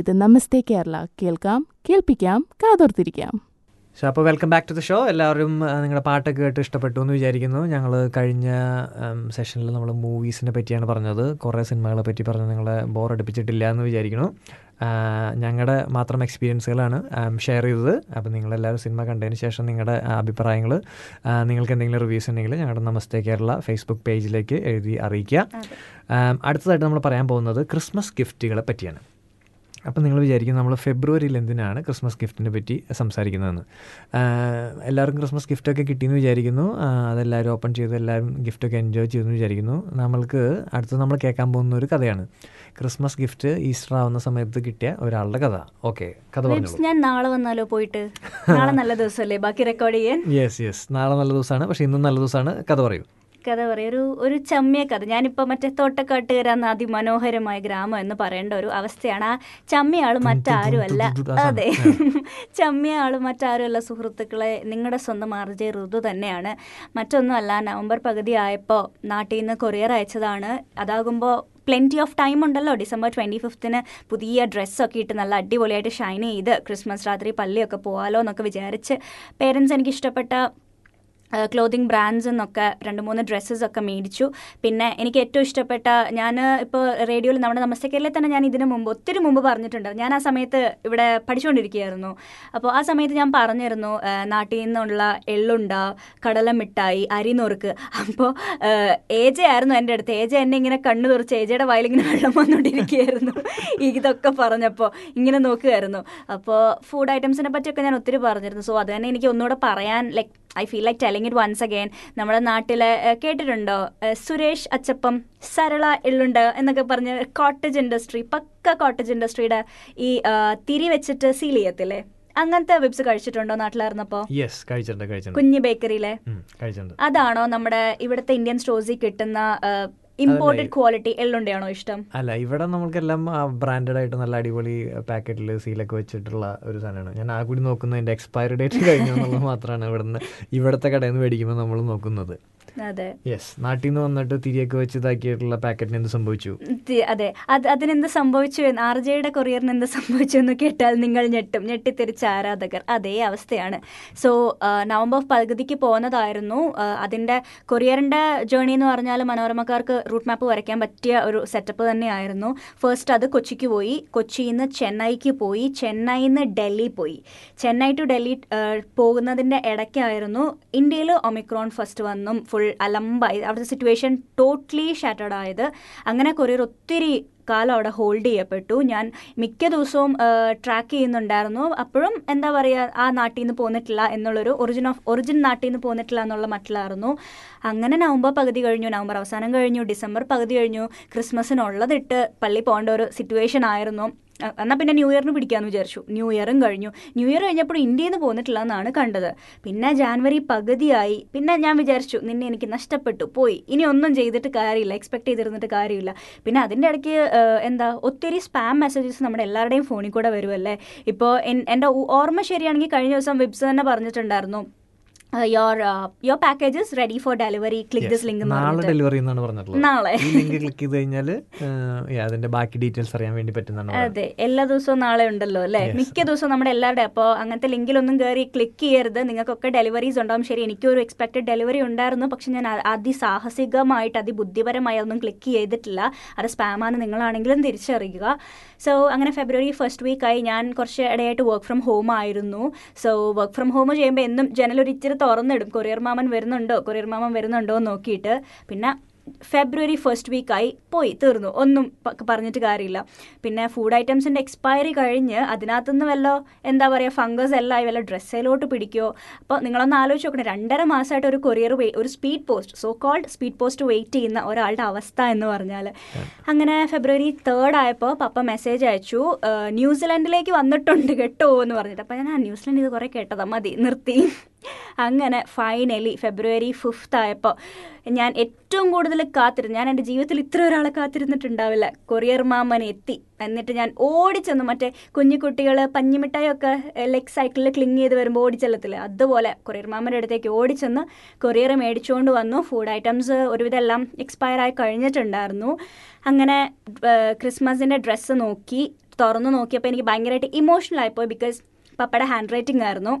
ഇത് നമസ്തേ കേരള. കേൾക്കാം കേൾപ്പിക്കാം കാതോർത്തിരിക്കാം. സോ അപ്പോൾ welcome back to the show എല്ലാവരും നിങ്ങളുടെ പാട്ടൊക്കെ കേട്ട് ഇഷ്ടപ്പെട്ടു എന്ന് വിചാരിക്കുന്നു. ഞങ്ങൾ കഴിഞ്ഞ സെഷനിൽ നമ്മൾ മൂവീസിനെ പറ്റിയാണ് പറഞ്ഞത്. കുറേ സിനിമകളെ പറ്റി പറഞ്ഞ് നിങ്ങളെ ബോർ അടുപ്പിച്ചിട്ടില്ല എന്ന് വിചാരിക്കുന്നു. ഞങ്ങളുടെ മാത്രം എക്സ്പീരിയൻസുകളാണ് ഷെയർ ചെയ്തത്. അപ്പോൾ നിങ്ങളെല്ലാവരും സിനിമ കണ്ടതിന് ശേഷം നിങ്ങളുടെ അഭിപ്രായങ്ങൾ നിങ്ങൾക്ക് എന്തെങ്കിലും റിവ്യൂസ് ഉണ്ടെങ്കിൽ ഞങ്ങളുടെ നമസ്തേ കേരള ഫേസ്ബുക്ക് പേജിലേക്ക് എഴുതി അറിയിക്കുക. അടുത്തതായിട്ട് നമ്മൾ പറയാൻ പോകുന്നത് ക്രിസ്മസ് ഗിഫ്റ്റുകളെ പറ്റിയാണ്. അപ്പം നിങ്ങൾ വിചാരിക്കും നമ്മൾ ഫെബ്രുവരിയിൽ എന്തിനാണ് ക്രിസ്മസ് ഗിഫ്റ്റിനെ പറ്റി സംസാരിക്കുന്നതെന്ന്. എല്ലാവർക്കും ക്രിസ്മസ് ഗിഫ്റ്റൊക്കെ കിട്ടിയെന്ന് വിചാരിക്കുന്നു. അതെല്ലാവരും ഓപ്പൺ ചെയ്ത് എല്ലാവരും ഗിഫ്റ്റൊക്കെ എൻജോയ് ചെയ്തെന്ന് വിചാരിക്കുന്നു. നമ്മൾക്ക് അടുത്ത് നമ്മൾ കേൾക്കാൻ പോകുന്ന ഒരു കഥയാണ്. ക്രിസ്മസ് ഗിഫ്റ്റ് ഈസ്റ്റർ ആവുന്ന സമയത്ത് കിട്ടിയ ഒരാളുടെ കഥ. ഓക്കെ കഥ പറഞ്ഞു ഞാൻ നാളെ വന്നാലോ പോയിട്ട്? നാളെ നല്ല ദിവസമല്ലേ? ബാക്കി റെക്കോർഡ് ചെയ്യാൻ? യെസ് യെസ് നാളെ നല്ല ദിവസമാണ്. പക്ഷേ ഇന്നും നല്ല ദിവസമാണ്. കഥ പറയൂ. കഥ പറയും. ഒരു ഒരു ചമ്മിയ കഥ. ഞാനിപ്പോൾ മറ്റേ തോട്ടക്കാട്ടുകര എന്ന അതിമനോഹരമായ ഗ്രാമം എന്ന് പറയേണ്ട ഒരു അവസ്ഥയാണ്. ആ ചമ്മിയ ആൾ മറ്റാരും അല്ല അതെ ചമ്മിയ ആൾ മറ്റാരും അല്ല സുഹൃത്തുക്കളെ നിങ്ങളുടെ സ്വന്തം ആർജെ ഋതു തന്നെയാണ്. മറ്റൊന്നുമല്ല നവംബർ പകുതി ആയപ്പോൾ നാട്ടിൽ നിന്ന് കൊറിയർ അയച്ചതാണ്. അതാകുമ്പോൾ പ്ലെന്റി ഓഫ് ടൈം ഉണ്ടല്ലോ. ഡിസംബർ ട്വന്റി ഫിഫ്ത്തിന് പുതിയ ഡ്രസ്സൊക്കെ ഇട്ട് നല്ല അടിപൊളിയായിട്ട് ഷൈൻ ചെയ്ത് ക്രിസ്മസ് രാത്രി പള്ളിയൊക്കെ പോകാലോ എന്നൊക്കെ വിചാരിച്ച്. പേരൻസ് എനിക്ക് ഇഷ്ടപ്പെട്ട ക്ലോത്തിങ് ബ്രാൻഡ്സ് എന്നൊക്കെ രണ്ട് മൂന്ന് ഡ്രസ്സസ് ഒക്കെ മേടിച്ചു. പിന്നെ എനിക്ക് ഏറ്റവും ഇഷ്ടപ്പെട്ട ഞാൻ ഇപ്പോൾ റേഡിയോയിൽ നമ്മുടെ നമസ്തേ കേരളയിൽ തന്നെ ഞാൻ ഇതിനു മുമ്പ് ഒത്തിരി മുമ്പ് പറഞ്ഞിട്ടുണ്ട്. ഞാൻ ആ സമയത്ത് ഇവിടെ പഠിച്ചുകൊണ്ടിരിക്കുകയായിരുന്നു അപ്പോൾ ആ സമയത്ത് ഞാൻ പറഞ്ഞിരുന്നു നാട്ടിൽ നിന്നുള്ള എള്ളുണ്ട കടല മിഠായി അരിനുറുക്ക് അപ്പോൾ എ ആയിരുന്നു എന്റെ അടുത്ത്. ഏജ എന്നെ ഇങ്ങനെ കണ്ണു തുറച്ച് ഏജയുടെ വായിലിങ്ങനെ വെള്ളം വന്നുകൊണ്ടിരിക്കുകയായിരുന്നു ഇതൊക്കെ പറഞ്ഞപ്പോൾ ഇങ്ങനെ നോക്കുകയായിരുന്നു. അപ്പോൾ ഫുഡ് ഐറ്റംസിനെ പറ്റിയൊക്കെ ഞാൻ ഒത്തിരി പറഞ്ഞിരുന്നു. സോ അത് തന്നെ എനിക്ക് ഒന്നുകൂടെ പറയാൻ like I feel like telling it once again നമ്മുടെ നാട്ടിൽ കേട്ടിട്ടുണ്ടോ? സുരേഷ് അച്ചപ്പം സരള എള്ളുണ്ട് എന്നൊക്കെ പറഞ്ഞ് കോട്ടേജ് ഇൻഡസ്ട്രി പക്ക കോട്ടേജ് ഇൻഡസ്ട്രിയുടെ ഈ തിരി വെച്ചിട്ട് സീൽ ചെയ്യത്തില്ലേ? അങ്ങനത്തെ വിബ്സ് കഴിച്ചിട്ടുണ്ടോ നാട്ടിലായിരുന്നപ്പോ? കുഞ്ഞു ബേക്കറിയിലെ അതാണോ നമ്മുടെ ഇവിടുത്തെ ഇന്ത്യൻ സ്റ്റോഴ്സിൽ കിട്ടുന്ന ഇമ്പോർട്ടഡ് ക്വാളിറ്റി എള്ളുണ്ടയാണോ ഇഷ്ടം? അല്ല ഇവിടെ നമുക്കെല്ലാം ബ്രാൻഡഡ് ആയിട്ട് നല്ല അടിപൊളി പാക്കറ്റിൽ സീലൊക്കെ വെച്ചിട്ടുള്ള ഒരു സാധനമാണ്. ഞാൻ ആ കൂടി നോക്കുന്നത് എക്സ്പയറി ഡേറ്റ് കഴിഞ്ഞു എന്നുള്ളത് മാത്രമാണ് ഇവിടുന്ന് ഇവിടുത്തെ കടയിൽ നിന്ന് മേടിക്കുമ്പോൾ നമ്മൾ നോക്കുന്നത്. യെസ് നാട്ടിൽ നിന്ന് വന്നിട്ട് തിരിയൊക്കെ വെച്ച് ഇതാക്കിയിട്ടുള്ള പാക്കറ്റിന് എന്ത് സംഭവിച്ചു? അതെ. അത് അതിനെന്ത് സംഭവിച്ചു എന്ന് ആർ ജെയുടെ കൊറിയറിന് എന്ത് സംഭവിച്ചു എന്ന് കേട്ടാൽ നിങ്ങൾ ഞെട്ടും. ഞെട്ടിത്തിരിച്ച ആരാധകർ. അതേ അവസ്ഥയാണ്. സോ നവംബർ പകുതിക്ക് പോകുന്നതായിരുന്നു അതിന്റെ കൊറിയറിന്റെ ജേണി എന്ന് പറഞ്ഞാൽ മനോരമക്കാർക്ക് റൂട്ട് മാപ്പ് വരയ്ക്കാൻ പറ്റിയ ഒരു സെറ്റപ്പ് തന്നെയായിരുന്നു. ഫസ്റ്റ് അത് കൊച്ചിക്ക് പോയി. കൊച്ചിയിൽ നിന്ന് ചെന്നൈക്ക് പോയി. ചെന്നൈയിൽ നിന്ന് ഡൽഹി പോയി. ചെന്നൈ ടു ഡൽഹി പോകുന്നതിന്റെ പോകുന്നതിന്റെ ഇടയ്ക്കായിരുന്നു. ഇന്ത്യയിൽ ഒമിക്രോൺ ഫസ്റ്റ് വന്നും. ഫുൾ അലമ്പായി. അവിടുത്തെ സിറ്റുവേഷൻ ടോട്ടലി ഷാറ്റേഡ് ആയത്. അങ്ങനെ കൊറിയർ ഒത്തിരി കാലം അവിടെ ഹോൾഡ് ചെയ്യപ്പെട്ടു. ഞാൻ മിക്ക ദിവസവും ട്രാക്ക് ചെയ്യുന്നുണ്ടായിരുന്നു. അപ്പോഴും എന്താ പറയുക ആ നാട്ടിൽ നിന്ന് പോന്നിട്ടില്ല എന്നുള്ളൊരു ഒറിജിൻ ഓഫ് ഒറിജിൻ നാട്ടിൽ നിന്ന് പോന്നിട്ടില്ല എന്നുള്ള മട്ടിലായിരുന്നു. അങ്ങനെ നവംബർ പകുതി കഴിഞ്ഞു നവംബർ അവസാനം കഴിഞ്ഞു ഡിസംബർ പകുതി കഴിഞ്ഞു ക്രിസ്മസിനുള്ളതിട്ട് പള്ളി പോകേണ്ട ഒരു സിറ്റുവേഷൻ ആയിരുന്നു. എന്നാൽ പിന്നെ ന്യൂ ഇയറിന് പിടിക്കാമെന്ന് വിചാരിച്ചു. ന്യൂ ഇയറും കഴിഞ്ഞു. ന്യൂ ഇയർ കഴിഞ്ഞപ്പോൾ ഇന്ത്യയിൽ നിന്ന് പോന്നിട്ടില്ല എന്നാണ് കണ്ടത്. പിന്നെ ജാനുവരി പകുതിയായി. പിന്നെ ഞാൻ വിചാരിച്ചു നിന്നെ എനിക്ക് നഷ്ടപ്പെട്ടു. പോയി. ഇനി ഒന്നും ചെയ്തിട്ട് കാര്യമില്ല. എക്സ്പെക്ട് ചെയ്തിരുന്നിട്ട് കാര്യമില്ല. പിന്നെ അതിന്റെ ഇടയ്ക്ക് എന്താ ഒത്തിരി സ്പാം മെസ്സേജസ് നമ്മുടെ എല്ലാവരുടെയും ഫോണിൽ കൂടെ വരുമല്ലേ ഇപ്പോൾ എന്റെ ഓർമ്മ ശരിയാണെങ്കിൽ കഴിഞ്ഞ ദിവസം വിബ്സ് തന്നെ പറഞ്ഞിട്ടുണ്ടായിരുന്നു. Your your packages ready for delivery click this link നാളെ ഡെലിവറി എന്നാണ് പറഞ്ഞിട്ടുള്ളത്. നാളെ. ലിങ്ക് ക്ലിക്ക് ചെയ്ത് കഴിഞ്ഞാൽ അതിന്റെ ബാക്കി ഡീറ്റെയിൽസ് അറിയാൻ വേണ്ടി പറ്റുന്നതാണ്. അതെ എല്ലാ ദിവസവും നാളെ ഉണ്ടല്ലോ അല്ലേ. മിക്ക ദിവസവും നമ്മുടെ എല്ലാവരുടെ അപ്പോൾ അങ്ങനത്തെ ലിങ്കിലൊന്നും കയറി ക്ലിക്ക് ചെയ്യരുത്. നിങ്ങൾക്കൊക്കെ ഡെലിവറീസ് ഉണ്ടാവും. ശരി എനിക്കൊരു എക്സ്പെക്റ്റഡ് ഡെലിവറി ഉണ്ടായിരുന്നു. പക്ഷെ ഞാൻ അതിസാഹസികമായിട്ട് അതിബുദ്ധിപരമായി ഒന്നും ക്ലിക്ക് ചെയ്തിട്ടില്ല. അത് സ്പാമാണ് നിങ്ങളാണെങ്കിലും തിരിച്ചറിയുക. സോ അങ്ങനെ ഫെബ്രുവരി ഫസ്റ്റ് വീക്കായി ഞാൻ കുറച്ച് ഇടയായിട്ട് വർക്ക് ഫ്രം ഹോം ആയിരുന്നു. സോ വർക്ക് ഫ്രം ഹോം ചെയ്യുമ്പോൾ എന്നും ജനലൊരിച്ചിരി തുറന്നിടും. കൊറിയർ മാമൻ വരുന്നുണ്ടോ? കൊറിയർ മാമൻ വരുന്നുണ്ടോ എന്ന് നോക്കിയിട്ട്. പിന്നെ ഫെബ്രുവരി ഫസ്റ്റ് വീക്കായി പോയി തീർന്നു. ഒന്നും പറഞ്ഞിട്ട് കാര്യമില്ല. പിന്നെ ഫുഡ് ഐറ്റംസിന്റെ എക്സ്പയറി കഴിഞ്ഞ് അതിനകത്തുനിന്ന് വല്ല എന്താ പറയുക ഫംഗസ് എല്ലാം വല്ല ഡ്രസ്സിലോട്ട് പിടിക്കുമോ അപ്പോൾ നിങ്ങളൊന്ന് ആലോചിച്ച് നോക്കണം രണ്ടര മാസമായിട്ട് ഒരു കൊറിയർ ഒരു speed post so called speed post wait ചെയ്യുന്ന ഒരാളുടെ അവസ്ഥ എന്ന് പറഞ്ഞാൽ അങ്ങനെ ഫെബ്രുവരി തേർഡ് ആയപ്പോൾ പപ്പ മെസ്സേജ് അയച്ചു ന്യൂസിലൻഡിലേക്ക് വന്നിട്ടുണ്ട് കേട്ടോ എന്ന് പറഞ്ഞിട്ട്. അപ്പോൾ ഞാൻ ന്യൂസിലാൻഡ് ഇത് കുറേ കേട്ടതാ മതി നിർത്തി. അങ്ങനെ ഫൈനലി ഫെബ്രുവരി ഫിഫ്ത്ത് ആയപ്പോൾ ഞാൻ ഏറ്റവും കൂടുതൽ കാത്തിരുന്നു. ഞാൻ എന്റെ ജീവിതത്തിൽ ഇത്ര ഒരാളെ കാത്തിരുന്നിട്ടുണ്ടാവില്ല. കൊറിയർ മാമൻ എത്തി. എന്നിട്ട് ഞാൻ ഓടിച്ചെന്നു. മറ്റേ കുഞ്ഞു കുട്ടികൾ പഞ്ഞിമിഠായൊക്കെ ലെഗ് സൈക്കിളിൽ ക്ലിങ് ചെയ്ത് വരുമ്പോൾ ഓടിച്ചെല്ലത്തില്ലേ അതുപോലെ കൊറിയർ മാമന്റെ അടുത്തേക്ക് ഓടിച്ചെന്ന്. കൊറിയർ മേടിച്ചുകൊണ്ട് വന്നു. ഫുഡ് ഐറ്റംസ് ഒരുവിധം എല്ലാം എക്സ്പയർ ആയി കഴിഞ്ഞിട്ടുണ്ടായിരുന്നു. അങ്ങനെ ക്രിസ്മസിന്റെ ഡ്രസ്സ് നോക്കി തുറന്നു നോക്കിയപ്പോൾ എനിക്ക് ഭയങ്കരമായിട്ട് ഇമോഷണൽ ആയിപ്പോയി ബിക്കോസ് പപ്പയുടെ ഹാൻഡ് റൈറ്റിംഗ് ആയിരുന്നു.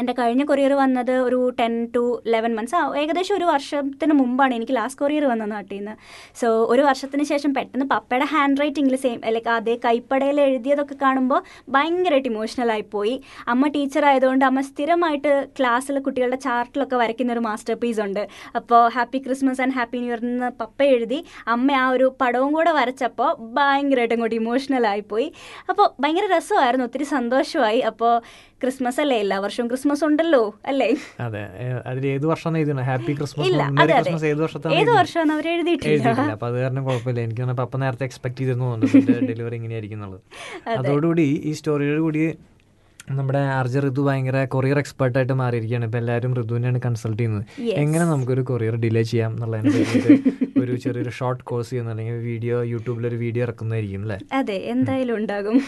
എന്റെ കഴിഞ്ഞ കൊറിയർ വന്നത് ഒരു ടെൻ ടു ലെവൻ മന്ത്സ് ഏകദേശം ഒരു വർഷത്തിന് മുമ്പാണ് എനിക്ക് ലാസ്റ്റ് കൊറിയർ വന്നത് നാട്ടിൽ നിന്ന്. സോ ഒരു വർഷത്തിന് ശേഷം പെട്ടെന്ന് പപ്പയുടെ ഹാൻഡ് റൈറ്റിംഗിൽ സെയിം ലൈക്ക് അതേ കൈപ്പടയിൽ എഴുതിയതൊക്കെ കാണുമ്പോൾ ഭയങ്കരമായിട്ട് ഇമോഷണലായി പോയി. അമ്മ ടീച്ചർ ആയതുകൊണ്ട് അമ്മ സ്ഥിരമായിട്ട് ക്ലാസ്സിൽ കുട്ടികളുടെ ചാർട്ടിലൊക്കെ വരയ്ക്കുന്ന ഒരു മാസ്റ്റർ പീസ് ഉണ്ട്. അപ്പോൾ happy Christmas and happy new year എന്ന് പപ്പ എഴുതി അമ്മ ആ ഒരു പടവും കൂടെ വരച്ചപ്പോൾ ഭയങ്കരമായിട്ട് അങ്ങോട്ട് ഇമോഷണൽ ആയിപ്പോയി അപ്പോൾ ഭയങ്കര രസമായിരുന്നു ഒത്തിരി സന്തോഷമായി. അപ്പോൾ ക്രിസ്മസ് അല്ലേ എല്ലാ വർഷവും ക്രിസ്മസ് ഉണ്ടല്ലോ അല്ലേ? അതെ അതിൽ ഏത് വർഷം ഹാപ്പി ക്രിസ്മസ് ക്രിസ്മസ് ഏത് വർഷത്താണ് ഏത്? വർഷമാണ് അവർ എഴുതിയിട്ടില്ല. അപ്പൊ അത് കാരണം കുഴപ്പമില്ല. എനിക്ക് തോന്നുന്നു പപ്പ നേരത്തെ എക്സ്പെക്ട് ചെയ്തിരുന്നു ഡെലിവറി ഇങ്ങനെയായിരിക്കും എന്നുള്ളത്. അതോടുകൂടി ഈ സ്റ്റോറിയോട് കൂടി നമ്മുടെ ആർജ ഋതു ഭയങ്കര കൊറിയർ എക്സ്പെർട്ട് ആയിട്ട് മാറിയിരിക്കുകയാണ്. ഇപ്പൊ എല്ലാവരും ഋതുവിനെയാണ് കൺസൾട്ട് ചെയ്യുന്നത്. എങ്ങനെ നമുക്കൊരു കൊറിയർ ഡിലേ ചെയ്യാം എന്നുള്ളതിനെ ഒരു ചെറിയൊരു ഷോർട്ട് കോഴ്സ് ചെയ്യുന്ന. അല്ലെങ്കിൽ വീഡിയോ യൂട്യൂബിൽ ഒരു വീഡിയോ ഇറക്കുന്നതായിരിക്കും അല്ലേ? അതെ എന്തായാലും ഉണ്ടാകും.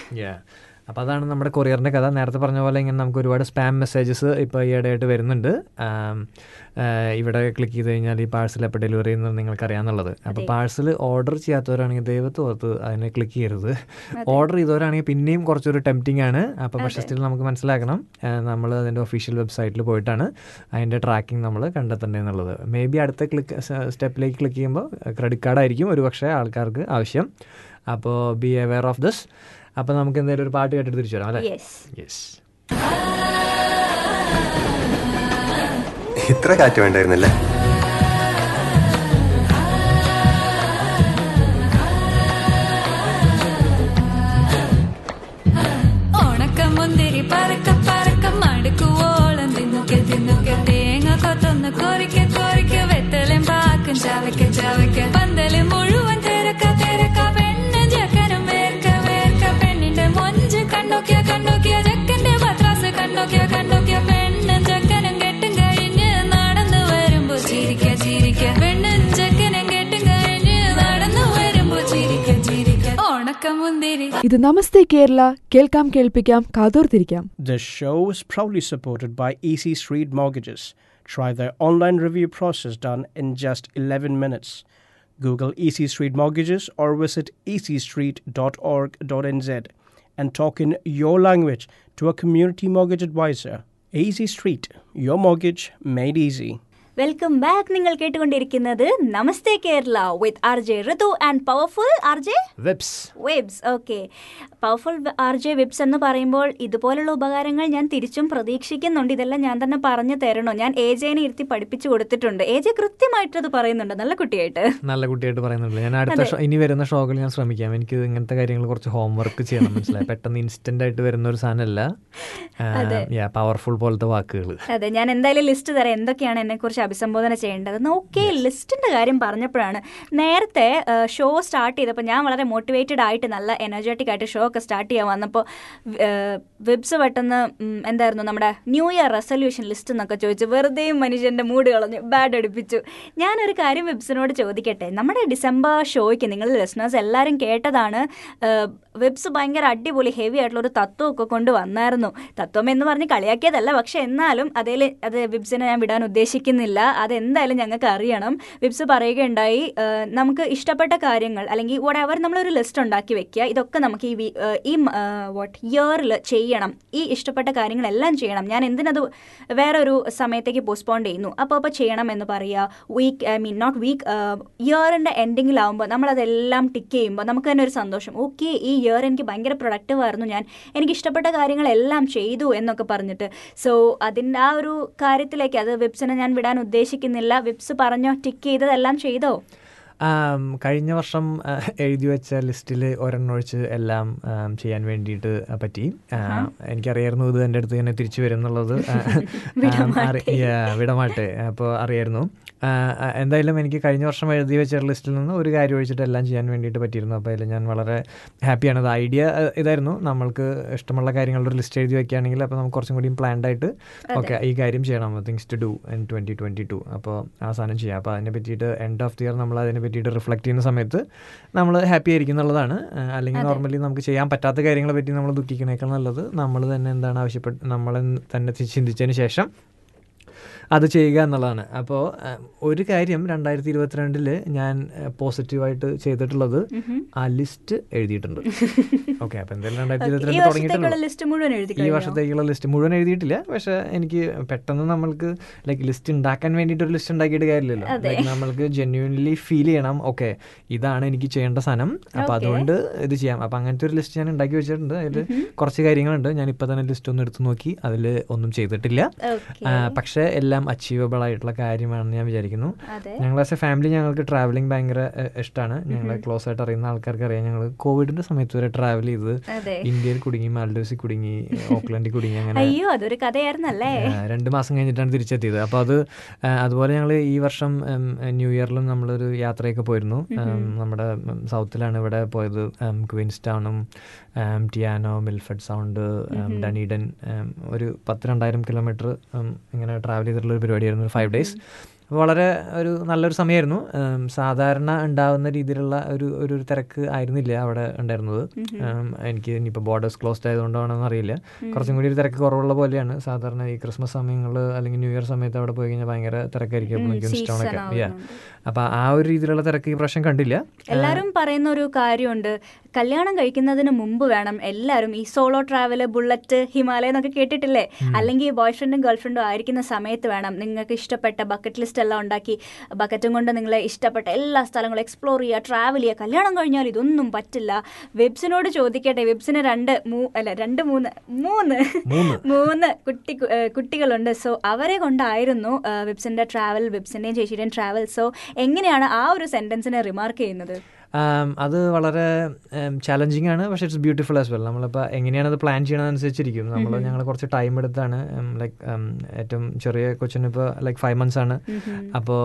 അപ്പോൾ അതാണ് നമ്മുടെ കൊറിയറിന്റെ കഥ. നേരത്തെ പറഞ്ഞ പോലെ ഇങ്ങനെ നമുക്ക് ഒരുപാട് സ്പാം മെസ്സേജസ് ഇപ്പോൾ ഈ ഇടയായിട്ട് വരുന്നുണ്ട്. ഇവിടെ ക്ലിക്ക് ചെയ്ത് കഴിഞ്ഞാൽ ഈ പാഴ്സൽ എപ്പോൾ ഡെലിവറി ചെയ്യുന്നത് നിങ്ങൾക്ക് അറിയാമെന്നുള്ളത് അപ്പോൾ പാഴ്സൽ ഓർഡർ ചെയ്യാത്തവരാണെങ്കിൽ ദൈവത്ത് ഓർത്ത് അതിനെ ക്ലിക്ക് ചെയ്യരുത്. ഓർഡർ ചെയ്തവരാണെങ്കിൽ പിന്നെയും കുറച്ചൊരു ടെംപ്റ്റിംഗ് ആണ്. അപ്പോൾ പക്ഷേ സ്റ്റിൽ നമുക്ക് മനസ്സിലാക്കണം നമ്മൾ അതിന്റെ ഒഫീഷ്യൽ വെബ്സൈറ്റിൽ പോയിട്ടാണ് അതിന്റെ ട്രാക്കിംഗ് നമ്മൾ കണ്ടെത്തേണ്ടത് എന്നുള്ളത് മേ ബി അടുത്ത ക്ലിക്ക് സ്റ്റെപ്പിലേക്ക് ക്ലിക്ക് ചെയ്യുമ്പോൾ ക്രെഡിറ്റ് കാർഡായിരിക്കും ഒരു പക്ഷേ ആൾക്കാർക്ക് ആവശ്യം. അപ്പോൾ ബി അവെയർ ഓഫ് ദിസ് അപ്പോൾ നമുക്ക് എന്തായാലും ഒരു പാട്ട് കേട്ടിട്ട് തിരിച്ചു വരാം അല്ലേ? യെസ് ഇത്ര കാറ്റ് വേണ്ടായിരുന്നല്ലേ? ഉണക്കമുന്തിരി പറക്ക ഇത് നമസ്തേ കേരള കേൾക്കാം കേൾപ്പിക്കാം കാതോർത്തിരിക്കാം The show is proudly supported by EC Street Mortgages. Try their online review process done in just 11 minutes. Google EC Street Mortgages or visit ecstreet.org.nz and talk in your language to a community mortgage advisor. Easy Street, your mortgage made easy. Welcome back നിങ്ങൾ കേട്ടുകൊണ്ടിരിക്കുന്നത് Namaste Kerala with R J Ritu and powerful R J Vibes Vibes okay powerful R J Vibes എന്ന് പറയുമ്പോൾ ഇതുപോലുള്ള ഉപകാരങ്ങൾ ഞാൻ തിരിച്ചും പ്രതീക്ഷിക്കുന്നുണ്ട്. ഇതെല്ലാം ഞാൻ തന്നെ പറഞ്ഞു തരണോ? ഞാൻ എ ജെനെ ഇരുത്തി പഠിപ്പിച്ചു കൊടുത്തിട്ടുണ്ട്. എ ജെ കൃത്യമായിട്ട് അത് പറയുന്നുണ്ട്. നല്ല കുട്ടിയായിട്ട്. നല്ല കുട്ടിയായിട്ട് പറയുന്നുണ്ട്. ഞാൻ അടുത്ത ഇനി വരുന്ന ഷോകൾ ഞാൻ ശ്രമിക്കാം. എനിക്ക് ഇങ്ങനത്തെ കാര്യങ്ങൾ കുറച്ച് ഹോംവർക്ക് ചെയ്യണം. മനസ്സിലായി? പെട്ടെന്ന് ഇൻസ്റ്റന്റ് ആയിട്ട് വരുന്ന ഒരു സാധനമല്ല പവർഫുൾ പോലത്തെ വാക്കുകൾ അതെ. ഞാൻ എന്തായാലും ലിസ്റ്റ് തരാം. എന്തൊക്കെയാണ് എന്നെ കുറിച്ച് അഭിസംബോധന ചെയ്യേണ്ടത് ഓക്കെ ലിസ്റ്റിന്റെ കാര്യം പറഞ്ഞപ്പോഴാണ്. നേരത്തെ ഷോ സ്റ്റാർട്ട് ചെയ്തപ്പോൾ ഞാൻ വളരെ മോട്ടിവേറ്റഡ് ആയിട്ട് നല്ല എനർജറ്റിക് ആയിട്ട് ഷോ ഒക്കെ സ്റ്റാർട്ട് ചെയ്യാൻ വന്നപ്പോൾ വെബ്സ് പെട്ടെന്ന് എന്തായിരുന്നു നമ്മുടെ ന്യൂ ഇയർ റെസൊല്യൂഷൻ ലിസ്റ്റ് എന്നൊക്കെ ചോദിച്ചു വെറുതെ മനുഷ്യന്റെ മൂഡ് കളഞ്ഞു ബാഡ് അടിപ്പിച്ചു. ഞാനൊരു കാര്യം വെബ്സിനോട് ചോദിക്കട്ടെ? നമ്മുടെ ഡിസംബർ ഷോയ്ക്ക് നിങ്ങൾ ലിസ്ണേഴ്സ് എല്ലാവരും കേട്ടതാണ് വെബ്സ് ഭയങ്കര അടിപൊളി ഹെവി ആയിട്ടുള്ള ഒരു തത്വമൊക്കെ കൊണ്ട് വന്നായിരുന്നു. തത്വം എന്ന് പറഞ്ഞ് കളിയാക്കിയതല്ല പക്ഷെ എന്നാലും അതിൽ അത് വിബ്സിനെ ഞാൻ വിടാൻ ഉദ്ദേശിക്കുന്നില്ല. അതെന്തായാലും ഞങ്ങൾക്ക് അറിയണം. വിബ്സ് പറയുകയുണ്ടായി നമുക്ക് ഇഷ്ടപ്പെട്ട കാര്യങ്ങൾ അല്ലെങ്കിൽ വോട്ട് എവർ നമ്മളൊരു ലിസ്റ്റ് ഉണ്ടാക്കി വെക്കുക. ഇതൊക്കെ നമുക്ക് ഈ ഈ വാട്ട് ഇയറിൽ ചെയ്യണം. ഈ ഇഷ്ടപ്പെട്ട കാര്യങ്ങളെല്ലാം ചെയ്യണം. ഞാൻ എന്തിനത് വേറൊരു സമയത്തേക്ക് പോസ്റ്റ്പോൺ ചെയ്യുന്നു. അപ്പോൾ അപ്പോൾ ചെയ്യണം എന്ന് പറയുക week I mean not week ഇയറിന്റെ എൻഡിങ്ങിലാവുമ്പോൾ നമ്മളതെല്ലാം ടിക്ക് ചെയ്യുമ്പോൾ നമുക്ക് തന്നെ ഒരു സന്തോഷം. ഓക്കെ ഈ ഇയർ എനിക്ക് ഭയങ്കര പ്രൊഡക്റ്റീവ് ആയിരുന്നു. ഞാൻ എനിക്ക് ഇഷ്ടപ്പെട്ട കാര്യങ്ങളെല്ലാം ചെയ്തു എന്നൊക്കെ പറഞ്ഞിട്ട്. സോ അതിന്റെ ആ ഒരു കാര്യത്തിലേക്ക് അത് വിപ്സിനെ ഞാൻ വിടാൻ ഉദ്ദേശിക്കുന്നില്ല. വിപ്സ് പറഞ്ഞോ ടിക്ക് ചെയ്തതെല്ലാം ചെയ്തോ? കഴിഞ്ഞ വർഷം എഴുതി വെച്ച ലിസ്റ്റിൽ ഒരെണ്ണൊഴിച്ച് എല്ലാം ചെയ്യാൻ വേണ്ടിയിട്ട് പറ്റി. എനിക്കറിയായിരുന്നു ഇത് എന്റെ അടുത്ത് തന്നെ തിരിച്ചു വരും എന്നുള്ളത് വിടമാട്ടെ. അപ്പോൾ അറിയായിരുന്നു. എന്തായാലും എനിക്ക് കഴിഞ്ഞ വർഷം എഴുതി വെച്ച ലിസ്റ്റിൽ നിന്ന് ഒരു കാര്യം ഒഴിച്ചിട്ട് എല്ലാം ചെയ്യാൻ വേണ്ടിയിട്ട് പറ്റിയിരുന്നു. അപ്പോൾ അതിൽ ഞാൻ വളരെ ഹാപ്പിയാണ്. അത് ഐഡിയ ഇതായിരുന്നു. നമ്മൾക്ക് ഇഷ്ടമുള്ള കാര്യങ്ങളുടെ ഒരു ലിസ്റ്റ് എഴുതി വെക്കുകയാണെങ്കിൽ അപ്പോൾ നമുക്ക് കുറച്ചും കൂടി പ്ലാൻഡ് ആയിട്ട് ഓക്കെ ഈ കാര്യം ചെയ്യണം. Things to do in twenty twenty two അപ്പോൾ ആ സാധനം ചെയ്യാം. അപ്പോൾ അതിനെ പറ്റിയിട്ട് എൻഡ് ഓഫ് ദി ഇയർ നമ്മൾ അതിനെ പറ്റിയിട്ട് റിഫ്ലക്റ്റ് ചെയ്യുന്ന സമയത്ത് നമ്മൾ ഹാപ്പി ആയിരിക്കും എന്നുള്ളതാണ്. അല്ലെങ്കിൽ നോർമലി നമുക്ക് ചെയ്യാൻ പറ്റാത്ത കാര്യങ്ങളെ പറ്റി നമ്മൾ ദുഃഖിക്കണേക്കാൾ നല്ലത് നമ്മൾ തന്നെ എന്താണ് ആവശ്യപ്പെട്ട് നമ്മൾ തന്നെ ചിന്തിച്ചതിന് ശേഷം അത് ചെയ്യുക എന്നുള്ളതാണ്. അപ്പോൾ ഒരു കാര്യം രണ്ടായിരത്തി ഇരുപത്തിരണ്ടിൽ ഞാൻ പോസിറ്റീവായിട്ട് ചെയ്തിട്ടുള്ളത് ആ ലിസ്റ്റ് എഴുതിയിട്ടുണ്ട്. ഓക്കെ അപ്പോൾ എന്തായാലും രണ്ടായിരത്തി ഇരുപത്തിരണ്ട് തുടങ്ങിയിട്ടുണ്ട് തുടങ്ങിയിട്ടുള്ളൂ. ഈ വർഷത്തേക്കുള്ള ലിസ്റ്റ് മുഴുവൻ എഴുതിയിട്ടില്ല. പക്ഷേ എനിക്ക് പെട്ടെന്ന് നമ്മൾക്ക് ലൈക്ക് ലിസ്റ്റ് ഉണ്ടാക്കാൻ വേണ്ടിയിട്ട് ഒരു ലിസ്റ്റ് ഉണ്ടാക്കിയിട്ട് കാര്യമില്ലല്ലോ. ലൈക്ക് നമ്മൾക്ക് ജെന്യൂൻലി ഫീൽ ചെയ്യണം. ഓക്കെ ഇതാണ് എനിക്ക് ചെയ്യേണ്ട സാധനം. അപ്പം അതുകൊണ്ട് ഇത് ചെയ്യാം. അപ്പം അങ്ങനത്തെ ഒരു ലിസ്റ്റ് ഞാൻ ഉണ്ടാക്കി വെച്ചിട്ടുണ്ട്. അതിൽ കുറച്ച് കാര്യങ്ങളുണ്ട്. ഞാൻ ഇപ്പോൾ തന്നെ ലിസ്റ്റ് ഒന്ന് എടുത്തു നോക്കി അതിൽ ഒന്നും ചെയ്തിട്ടില്ല. പക്ഷേ എല്ലാം അച്ചീവബിൾ ആയിട്ടുള്ള കാര്യമാണെന്ന് ഞാൻ വിചാരിക്കുന്നു. ഞങ്ങൾ ആസ് എ ഫാമിലി ഞങ്ങൾക്ക് ട്രാവലിംഗ് ഭയങ്കര ഇഷ്ടമാണ് ഞങ്ങൾ ക്ലോസ് ആയിട്ട് അറിയുന്ന ആൾക്കാർക്ക് അറിയാം. ഞങ്ങൾ കോവിഡിന്റെ സമയത്ത് വരെ ട്രാവൽ ചെയ്ത് ഇന്ത്യയിൽ കുടുങ്ങി മാൽഡീവ്സിൽ കുടുങ്ങി ഓക്ലൻഡിൽ കുടുങ്ങി അങ്ങനെ അയ്യോ അതൊരു കഥയായിരുന്നല്ലേ? രണ്ട് മാസം കഴിഞ്ഞിട്ടാണ് തിരിച്ചെത്തിയത്. അപ്പോൾ അത് അതുപോലെ ഞങ്ങൾ ഈ വർഷം ന്യൂ ഇയറിലും നമ്മളൊരു യാത്രയൊക്കെ പോയിരുന്നു. നമ്മുടെ സൗത്തിലാണ് ഇവിടെ പോയത്. ക്വീൻസ് ടൗണും ടിയാനോ മിൽഫഡ് സൗണ്ട് ഡനീഡൻ ഒരു പത്ത് രണ്ടായിരം കിലോമീറ്റർ ഇങ്ങനെ ട്രാവൽ ചെയ്തിട്ടുള്ള ഒരു പരിപാടിയായിരുന്നു ഫൈവ് ഡേയ്സ് വളരെ ഒരു നല്ലൊരു സമയമായിരുന്നു. സാധാരണ ഉണ്ടാവുന്ന രീതിയിലുള്ള ഒരു ഒരു തിരക്ക് ആയിരുന്നില്ല അവിടെ ഉണ്ടായിരുന്നത്. എനിക്ക് ഇനിയിപ്പോൾ ബോർഡേഴ്സ് ക്ലോസ്ഡ് ആയതുകൊണ്ടാണെന്ന് അറിയില്ല. കുറച്ചും കൂടി ഒരു തിരക്ക് കുറവുള്ള പോലെയാണ്. സാധാരണ ഈ ക്രിസ്മസ് സമയങ്ങൾ അല്ലെങ്കിൽ ന്യൂ ഇയർ സമയത്ത് അവിടെ പോയി കഴിഞ്ഞാൽ ഭയങ്കര തിരക്കായിരിക്കും. സ്റ്റോണൊക്കെ അപ്പൊ ആ ഒരു രീതിയിലുള്ള തിരക്ക് ഈ പ്രാവശ്യം കണ്ടില്ല. എല്ലാരും പറയുന്ന ഒരു കാര്യമുണ്ട്. കല്യാണം കഴിക്കുന്നതിന് മുമ്പ് വേണം എല്ലാവരും ഈ സോളോ ട്രാവൽ ബുള്ളറ്റ് ഹിമാലയ എന്നൊക്കെ കേട്ടിട്ടില്ലേ? അല്ലെങ്കിൽ ബോയ് ഫ്രണ്ടും ഗേൾ ഫ്രണ്ടും ആയിരിക്കുന്ന സമയത്ത് വേണം നിങ്ങൾക്ക് ഇഷ്ടപ്പെട്ട ബക്കറ്റ് ലിസ്റ്റ് എല്ലാം ഉണ്ടാക്കി ബക്കറ്റും കൊണ്ട് നിങ്ങളെ ഇഷ്ടപ്പെട്ട എല്ലാ സ്ഥലങ്ങളും എക്സ്പ്ലോർ ചെയ്യുക ട്രാവൽ ചെയ്യുക. കല്യാണം കഴിഞ്ഞാൽ ഇതൊന്നും പറ്റില്ല. വെബ്സിനോട് ചോദിക്കട്ടെ വെബ്സിന് രണ്ട് മൂ അല്ല രണ്ട് മൂന്ന് മൂന്ന്. മൂന്ന്. കുട്ടി കുട്ടികളുണ്ട്. സോ അവരെ കൊണ്ടായിരുന്നു വെബ്സിന്റെ വെബ്സിന്റെ ട്രാവൽ വെബ്സിന്റെയും ചേച്ചിയുടെയും ട്രാവൽ സോ എങ്ങനെയാണ് ആ ഒരു സെന്റൻസിനെ റിമാർക്ക് ചെയ്യുന്നത്? അത് വളരെ ചാലഞ്ചിങ് ആണ് പക്ഷേ ഇറ്റ്സ് ബ്യൂട്ടിഫുൾ ആസ് വെൽ നമ്മളിപ്പോൾ എങ്ങനെയാണ് അത് പ്ലാൻ ചെയ്യണതനുസരിച്ചിരിക്കും. നമ്മൾ ഞങ്ങൾ കുറച്ച് ടൈം എടുത്താണ് ലൈക്ക് ഏറ്റവും ചെറിയ കൊച്ചിന് ഇപ്പോൾ ലൈക്ക് ഫൈവ് മന്ത്സ് ആണ്. അപ്പോൾ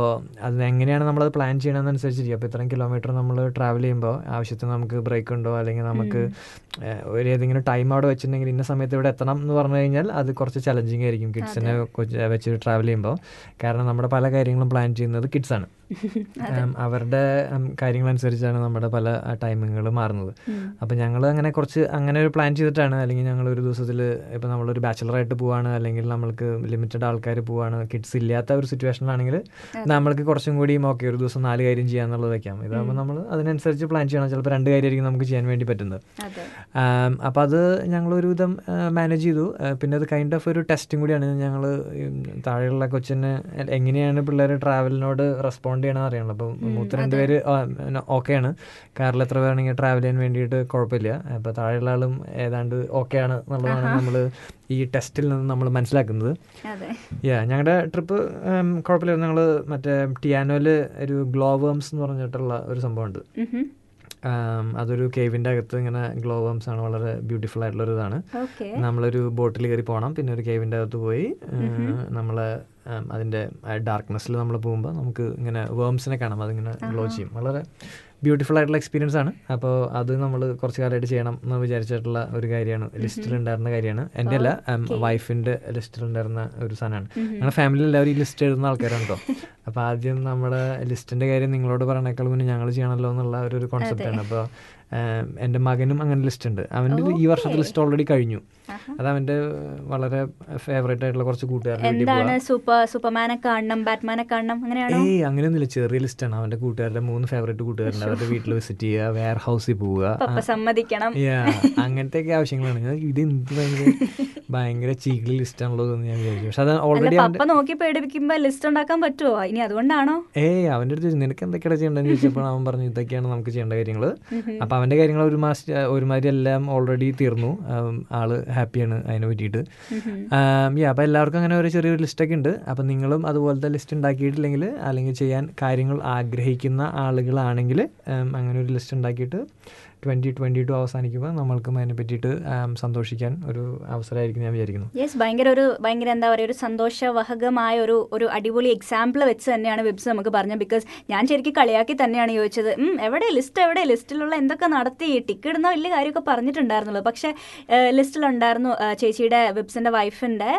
അത് എങ്ങനെയാണ് നമ്മളത് പ്ലാൻ ചെയ്യണമെന്നനുസരിച്ചിരിക്കും അപ്പോൾ ഇത്രയും കിലോമീറ്റർ നമ്മൾ ട്രാവൽ ചെയ്യുമ്പോൾ ആവശ്യത്തിന് നമുക്ക് ബ്രേക്ക് ഉണ്ടോ? അല്ലെങ്കിൽ നമുക്ക് ഒരു ഏതെങ്കിലും ടൈം അവിടെ വെച്ചിട്ടുണ്ടെങ്കിൽ ഇന്ന സമയത്ത് ഇവിടെ എത്തണം എന്ന് പറഞ്ഞു കഴിഞ്ഞാൽ അത് കുറച്ച് ചലഞ്ചിങ് ആയിരിക്കും കിഡ്സിനെ വെച്ച് ട്രാവൽ ചെയ്യുമ്പോൾ കാരണം നമ്മുടെ പല കാര്യങ്ങളും പ്ലാൻ ചെയ്യുന്നത് കിഡ്സാണ് അവരുടെ ഉം, നമ്മുടെ പല ടൈമിങ്ങുകൾ മാറുന്നത്. അപ്പം ഞങ്ങൾ അങ്ങനെ കുറച്ച് അങ്ങനെ ഒരു പ്ലാൻ ചെയ്തിട്ടാണ്. അല്ലെങ്കിൽ ഞങ്ങൾ ഒരു ദിവസത്തിൽ ഇപ്പം നമ്മളൊരു ബാച്ചിലറായിട്ട് പോവാണ്. അല്ലെങ്കിൽ നമ്മൾക്ക് ലിമിറ്റഡ് ആൾക്കാർ പോവാണ്. കിഡ്സ് ഇല്ലാത്ത ഒരു സിറ്റുവേഷനിലാണെങ്കിൽ നമ്മൾക്ക് കുറച്ചും കൂടിയും ഓക്കെ ഒരു ദിവസം നാല് കാര്യം ചെയ്യാന്നുള്ളത് വെക്കാം. ഇതാകുമ്പോൾ നമ്മൾ അതിനനുസരിച്ച് പ്ലാൻ ചെയ്യണം. ചിലപ്പോൾ രണ്ട് കാര്യമായിരിക്കും നമുക്ക് ചെയ്യാൻ വേണ്ടി പറ്റുന്നത്. അപ്പോൾ അത് ഞങ്ങൾ ഒരുവിധം മാനേജ് ചെയ്തു. പിന്നെ അത് കൈൻഡ് ഓഫ് ഒരു ടെസ്റ്റും കൂടിയാണ്. ഞങ്ങൾ താഴെയുള്ള കൊച്ചിന് എങ്ങനെയാണ് പിള്ളേർ ട്രാവലിനോട് റെസ്പോണ്ട് ചെയ്യണമെന്ന് അറിയണം അപ്പം മൂത്ത രണ്ടുപേര് ഓക്കെയാണ് കാറിൽ എത്ര പേരാണെങ്കിൽ ട്രാവൽ ചെയ്യാൻ വേണ്ടിയിട്ട് കുഴപ്പമില്ല. അപ്പോൾ താഴെയുള്ള ആളും ഏതാണ്ട് ഓക്കെ ആണ് എന്നുള്ളതാണ് നമ്മൾ ഈ ടെസ്റ്റിൽ നിന്ന് നമ്മൾ മനസ്സിലാക്കുന്നത്. യാ ഞങ്ങളുടെ ട്രിപ്പ് കുഴപ്പമില്ല ഞങ്ങൾ മറ്റേ ടിയാനോയിൽ ഒരു ഗ്ലോവേംസ് എന്ന് പറഞ്ഞിട്ടുള്ള ഒരു സംഭവമുണ്ട്. അതൊരു കേവിന്റെ അകത്ത് ഇങ്ങനെ ഗ്ലോവംസ് ആണ്. വളരെ ബ്യൂട്ടിഫുൾ ആയിട്ടുള്ള ഒരു ഇതാണ്. നമ്മളൊരു ബോട്ടിൽ കയറി പോകണം പിന്നെ ഒരു കേവിന്റെ അകത്ത് പോയി നമ്മളെ അതിന്റെ ഡാർക്ക്നെസ്സിൽ നമ്മൾ പോകുമ്പോൾ നമുക്ക് ഇങ്ങനെ വേംസിനെ കാണാം. അതിങ്ങനെ ഗ്ലോ ചെയ്യും. വളരെ ബ്യൂട്ടിഫുൾ ആയിട്ടുള്ള എക്സ്പീരിയൻസ് ആണ്. അപ്പോൾ അത് നമ്മൾ കുറച്ച് കാലമായിട്ട് ചെയ്യണം എന്ന് വിചാരിച്ചിട്ടുള്ള ഒരു കാര്യമാണ്. ലിസ്റ്റിൽ ഉണ്ടായിരുന്ന കാര്യമാണ്. എന്റെ അല്ല വൈഫിന്റെ ലിസ്റ്റിൽ ഉണ്ടായിരുന്ന ഒരു സാധനമാണ്. ഞങ്ങളുടെ ഫാമിലി എല്ലാവരും ഈ ലിസ്റ്റ് എഴുതുന്ന ആൾക്കാരാണ് കേട്ടോ അപ്പോൾ ആദ്യം നമ്മുടെ ലിസ്റ്റിന്റെ കാര്യം നിങ്ങളോട് പറയണേക്കാൾ മുന്നേ ഞങ്ങൾ ചെയ്യണമല്ലോ എന്നുള്ള ഒരു കോൺസെപ്റ്റാണ് അപ്പോൾ എന്റെ മകനും അങ്ങനെ ലിസ്റ്റ് ഉണ്ട്. അവന്റെ ഈ വർഷത്തെ ലിസ്റ്റ് ഓൾറെഡി കഴിഞ്ഞു. അത് അവന്റെ വളരെ ഫേവറേറ്റ് ആയിട്ടുള്ള കുറച്ച് കൂട്ടുകാരുടെ സൂപ്പർമാനെ കാണണം ബാറ്റ്മാനെ കാണണം അങ്ങനെയാണോ? ഏയ് അങ്ങനെയൊന്നുമില്ല. ചെറിയ ലിസ്റ്റ് ആണ്. അവന്റെ കൂട്ടുകാരുടെ മൂന്ന് ഫേവറേറ്റ് കൂട്ടുകാരുണ്ട്. അവരുടെ വീട്ടിൽ വിസിറ്റ് ചെയ്യുക വെയർ ഹൗസിൽ പോവുക. സമ്മതിക്കണം. അങ്ങനത്തെ ഒക്കെ ആവശ്യങ്ങളാണ്. ഇത് എന്ത് ഭയങ്കര ഭയങ്കര ചീക്കിളി ലിസ്റ്റ് എന്ന് ഞാൻ വിചാരിച്ചു. പക്ഷെ അത് ഓൾറെഡി പപ്പ നോക്കി പേടിപ്പിക്കുമ്പോ ലിസ്റ്റ് ഉണ്ടാക്കാൻ പറ്റുമോ ഇനി അതുകൊണ്ടാണോ? ഏയ് അവന്റെ അടുത്ത് നിനക്ക് എന്തൊക്കെയാണ് ചെയ്യേണ്ടതെന്ന് ചോദിച്ചപ്പോൾ അവൻ പറഞ്ഞു ഇതൊക്കെയാണ് നമുക്ക് ചെയ്യേണ്ട കാര്യങ്ങൾ. അപ്പൊ അവന്റെ കാര്യങ്ങൾ ഒരു മാസം ഒരുമാതിരി എല്ലാം ഓൾറെഡി തീർന്നു. ആൾ ഹാപ്പിയാണ് അതിനെ പറ്റിയിട്ട്. യാ അപ്പോൾ എല്ലാവർക്കും അങ്ങനെ ഒരു ചെറിയൊരു ലിസ്റ്റൊക്കെ ഉണ്ട്. അപ്പൊ നിങ്ങളും അതുപോലത്തെ ലിസ്റ്റ് ഉണ്ടാക്കിയിട്ടില്ലെങ്കിൽ അല്ലെങ്കിൽ ചെയ്യാൻ കാര്യങ്ങൾ ആഗ്രഹിക്കുന്ന ആളുകളാണെങ്കിൽ അങ്ങനെ ഒരു ലിസ്റ്റ് ഉണ്ടാക്കിയിട്ട് ട്വന്റി ട്വന്റി ടു അവസാനിക്കുമ്പോൾ നമ്മൾക്കും അതിനെ പറ്റിയിട്ട് സന്തോഷിക്കാൻ ഒരു അവസരമായിരിക്കും ഞാൻ വിചാരിക്കുന്നു. യെസ് ഭയങ്കര ഒരു ഭയങ്കര എന്താ പറയുക ഒരു സന്തോഷവഹകമായ ഒരു ഒരു അടിപൊളി എക്സാമ്പിൾ വെച്ച് തന്നെയാണ് വെബ്സ് നമുക്ക് പറഞ്ഞത്. ബിക്കോസ് ഞാൻ ശരിക്കും കളിയാക്കി തന്നെയാണ് ചോദിച്ചത്. എവിടെ ലിസ്റ്റ് എവിടെ ലിസ്റ്റിലുള്ള എന്തൊക്കെ നടത്തി ടിക്ക് ഇടുന്ന വലിയ കാര്യമൊക്കെ പറഞ്ഞിട്ടുണ്ടായിരുന്നുള്ളൂ. പക്ഷേ ലിസ്റ്റിലുണ്ടായിരുന്നു ചേച്ചിയുടെ വെബ്സിന്റെ വൈഫിന്റെ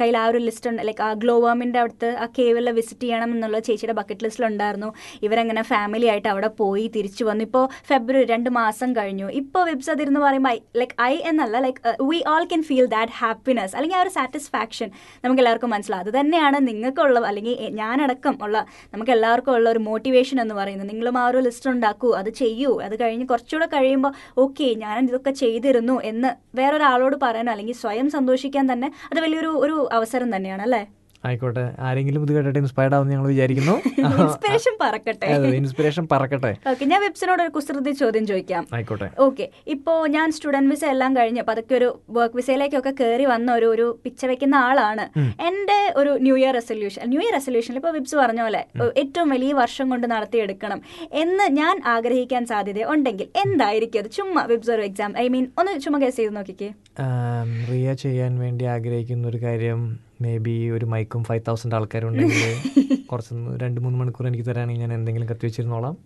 കയ്യിൽ ആ ഒരു ലിസ്റ്റ് ഉണ്ട്. ലൈക്ക് ആ ഗ്ലോവാമിന്റെ അടുത്ത് ആ കേവിലെ വിസിറ്റ് ചെയ്യണം എന്നുള്ള ചേച്ചിയുടെ ബക്കറ്റ് ലിസ്റ്റിലുണ്ടായിരുന്നു ഇവരങ്ങനെ ഫാമിലി ആയിട്ട് അവിടെ പോയി തിരിച്ചു വന്നു. ഇപ്പോൾ ഫെബ്രുവരി രണ്ട് മാസം മാസം കഴിഞ്ഞു. ഇപ്പോൾ വെബ്സൈറ്റ് അതിരുന്ന് പറയുമ്പോൾ ലൈക്ക് ഐ എന്നല്ല like we all can feel that happiness അല്ലെങ്കിൽ ആ ഒരു സാറ്റിസ്ഫാക്ഷൻ നമുക്ക് എല്ലാവർക്കും മനസ്സിലാവും. അത് തന്നെയാണ് നിങ്ങൾക്കുള്ള അല്ലെങ്കിൽ ഞാനടക്കം ഉള്ള നമുക്ക് എല്ലാവർക്കും ഉള്ള ഒരു മോട്ടിവേഷൻ എന്ന് പറയുന്നത്. നിങ്ങളും ആ ഒരു ലിസ്റ്റ് ഉണ്ടാക്കൂ അത് ചെയ്യൂ. അത് കഴിഞ്ഞ് കുറച്ചുകൂടെ കഴിയുമ്പോൾ ഓക്കെ ഞാൻ ഇതൊക്കെ ചെയ്തിരുന്നു എന്ന് വേറൊരാളോട് പറയാനോ അല്ലെങ്കിൽ സ്വയം സന്തോഷിക്കാൻ തന്നെ അത് വലിയൊരു ഒരു അവസരം തന്നെയാണ് അല്ലേ? ആയിക്കോട്ടെ. ആരെങ്കിലും ഇത് കേട്ടിട്ട് ഇൻസ്പയർഡ് ആവുമെന്ന് ഞങ്ങൾ വിചാരിക്കുന്നു. ഇൻസ്പിറേഷൻ പറക്കട്ടെ. ഇൻസ്പിറേഷൻ പറക്കട്ടെ. ഓക്കെ ഞാൻ വെബ്സിനോട് ഒരു കുസൃതി ചോദ്യം ചോദിക്കാം. ആയിക്കോട്ടെ. ഓക്കെ ഇപ്പോൾ ഞാൻ സ്റ്റുഡന്റ് വിസ എല്ലാം കഴിഞ്ഞ് അപ്പോൾ അതൊക്കെ ഒരു വർക്ക് വിസയിലേക്കൊക്കെ കയറി വന്ന ഒരു ഒരു പിച്ച വെക്കുന്ന ആളാണ്. എന്റെ ഒരു new year resolution new year റെസൊല്യൂഷനിൽ ഇപ്പോൾ വിബ്സ് പറഞ്ഞ പോലെ ഏറ്റവും വലിയ വർഷം കൊണ്ട് നടത്തിയെടുക്കണം എന്ന് ഞാൻ ആഗ്രഹിക്കാൻ സാധ്യത ഉണ്ടെങ്കിൽ എന്തായിരിക്കും അത്? ചുമ്മാ വിബ്സ് ഒരു എക്സാം ഐ മീൻ ഒന്ന് ചുമ്മാ കേസ് ചെയ്ത് നോക്കിക്കേ. റിയ ചെയ്യാൻ വേണ്ടി ആഗ്രഹിക്കുന്ന ഒരു കാര്യം മേ ബി ഒരു മൈക്കും ഫൈവ് തൗസൻഡ് ആൾക്കാരുണ്ടെങ്കിൽ കുറച്ച് രണ്ട് മൂന്ന് മണിക്കൂർ എനിക്ക് തരാണെങ്കിൽ ഞാൻ എന്തെങ്കിലും കത്തി വെച്ചിരുന്നോളാം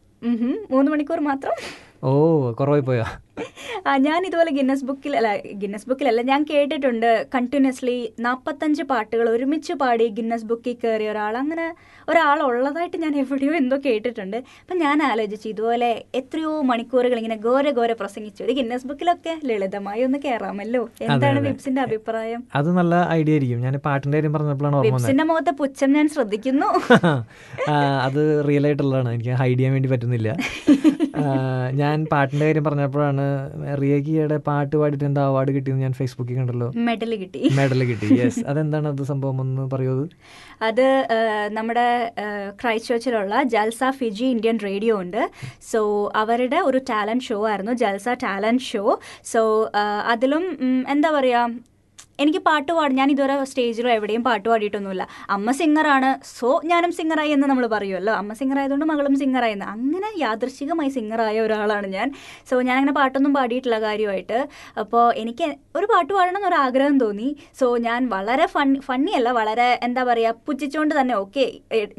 മൂന്ന് മണിക്കൂർ മാത്രം? ഓ കുറവായി പോയാ ഞാൻ ഇതുപോലെ ഗിന്നസ് ബുക്കിൽ അല്ല ഗിന്നസ് ബുക്കിലല്ല ഞാൻ കേട്ടിട്ടുണ്ട്. കണ്ടിന്യൂസ്ലി നാൽപ്പത്തഞ്ച് പാട്ടുകൾ ഒരുമിച്ച് പാടി ഗിന്നസ് ബുക്കിൽ കയറിയ ഒരാൾ. അങ്ങനെ ഒരാളുള്ളതായിട്ട് ഞാൻ എവിടെയോ എന്തോ കേട്ടിട്ടുണ്ട്. അപ്പം ഞാൻ ആലോചിച്ചു ഇതുപോലെ എത്രയോ മണിക്കൂറുകൾ ഇങ്ങനെ ഘോര ഘോര പ്രസംഗിച്ചു. ഒരു ഗിന്നസ് ബുക്കിലൊക്കെ ലളിതമായി ഒന്ന് കയറാമല്ലോ എന്താണ് വിബ്സിന്റെ വിപ്സിന്റെ അഭിപ്രായം? അത് നല്ല ഐഡിയ ആയിരിക്കും. ഞാൻ പാട്ടിന്റെ കാര്യം പറഞ്ഞപ്പോഴാണ് വിപ്സിന്റെ മുഖത്തെ പുച്ഛം ഞാൻ ശ്രദ്ധിക്കുന്നു. അത് റിയൽ ആയിട്ടുള്ളതാണ്. എനിക്ക് ഹൈഡ് ചെയ്യാൻ വേണ്ടി പറ്റുന്നില്ല. ഞാൻ പാട്ടിന്റെ കാര്യം പറഞ്ഞപ്പോഴാണ് റിയക്കിയുടെ പാട്ട് പാടിയിട്ട് എന്താ അവാർഡ് കിട്ടിയെന്ന് ഞാൻ ഫേസ്ബുക്കിൽ കണ്ടല്ലോ. മെഡൽ കിട്ടി. മെഡൽ കിട്ടി. യെസ് അതെന്താണ് അത് സംഭവം? ഒന്ന് പറയൂ അത്. അത് നമ്മുടെ ക്രൈസ്റ്റ് ചർച്ചിലുള്ള ജൽസ ഫിജി ഇന്ത്യൻ റേഡിയോ ഉണ്ട്. സോ അവരുടെ ഒരു ടാലന്റ് ഷോ ആയിരുന്നു ജൽസ ടാലന്റ് ഷോ. സോ അതിലും എന്താ പറയുക എനിക്ക് പാട്ട് പാടും. ഞാൻ ഇതുവരെ സ്റ്റേജിലോ എവിടെയും പാട്ട് പാടിയിട്ടൊന്നുമില്ല. അമ്മ സിംഗറാണ്. സോ ഞാനും സിംഗറായി എന്ന് നമ്മൾ പറയുമല്ലോ. അമ്മ സിംഗറായതുകൊണ്ട് മകളും സിംഗറായി എന്ന്. അങ്ങനെ യാദൃശികമായി സിംഗറായ ഒരാളാണ് ഞാൻ. സോ ഞാൻ അങ്ങനെ പാട്ടൊന്നും പാടിയിട്ടുള്ള കാര്യമായിട്ട്. അപ്പോൾ എനിക്ക് ഒരു പാട്ട് പാടണം എന്നൊരു ആഗ്രഹം തോന്നി. സോ ഞാൻ വളരെ ഫണ്ണി അല്ല വളരെ എന്താ പറയുക പുച്ഛിച്ചുകൊണ്ട് തന്നെ ഓക്കെ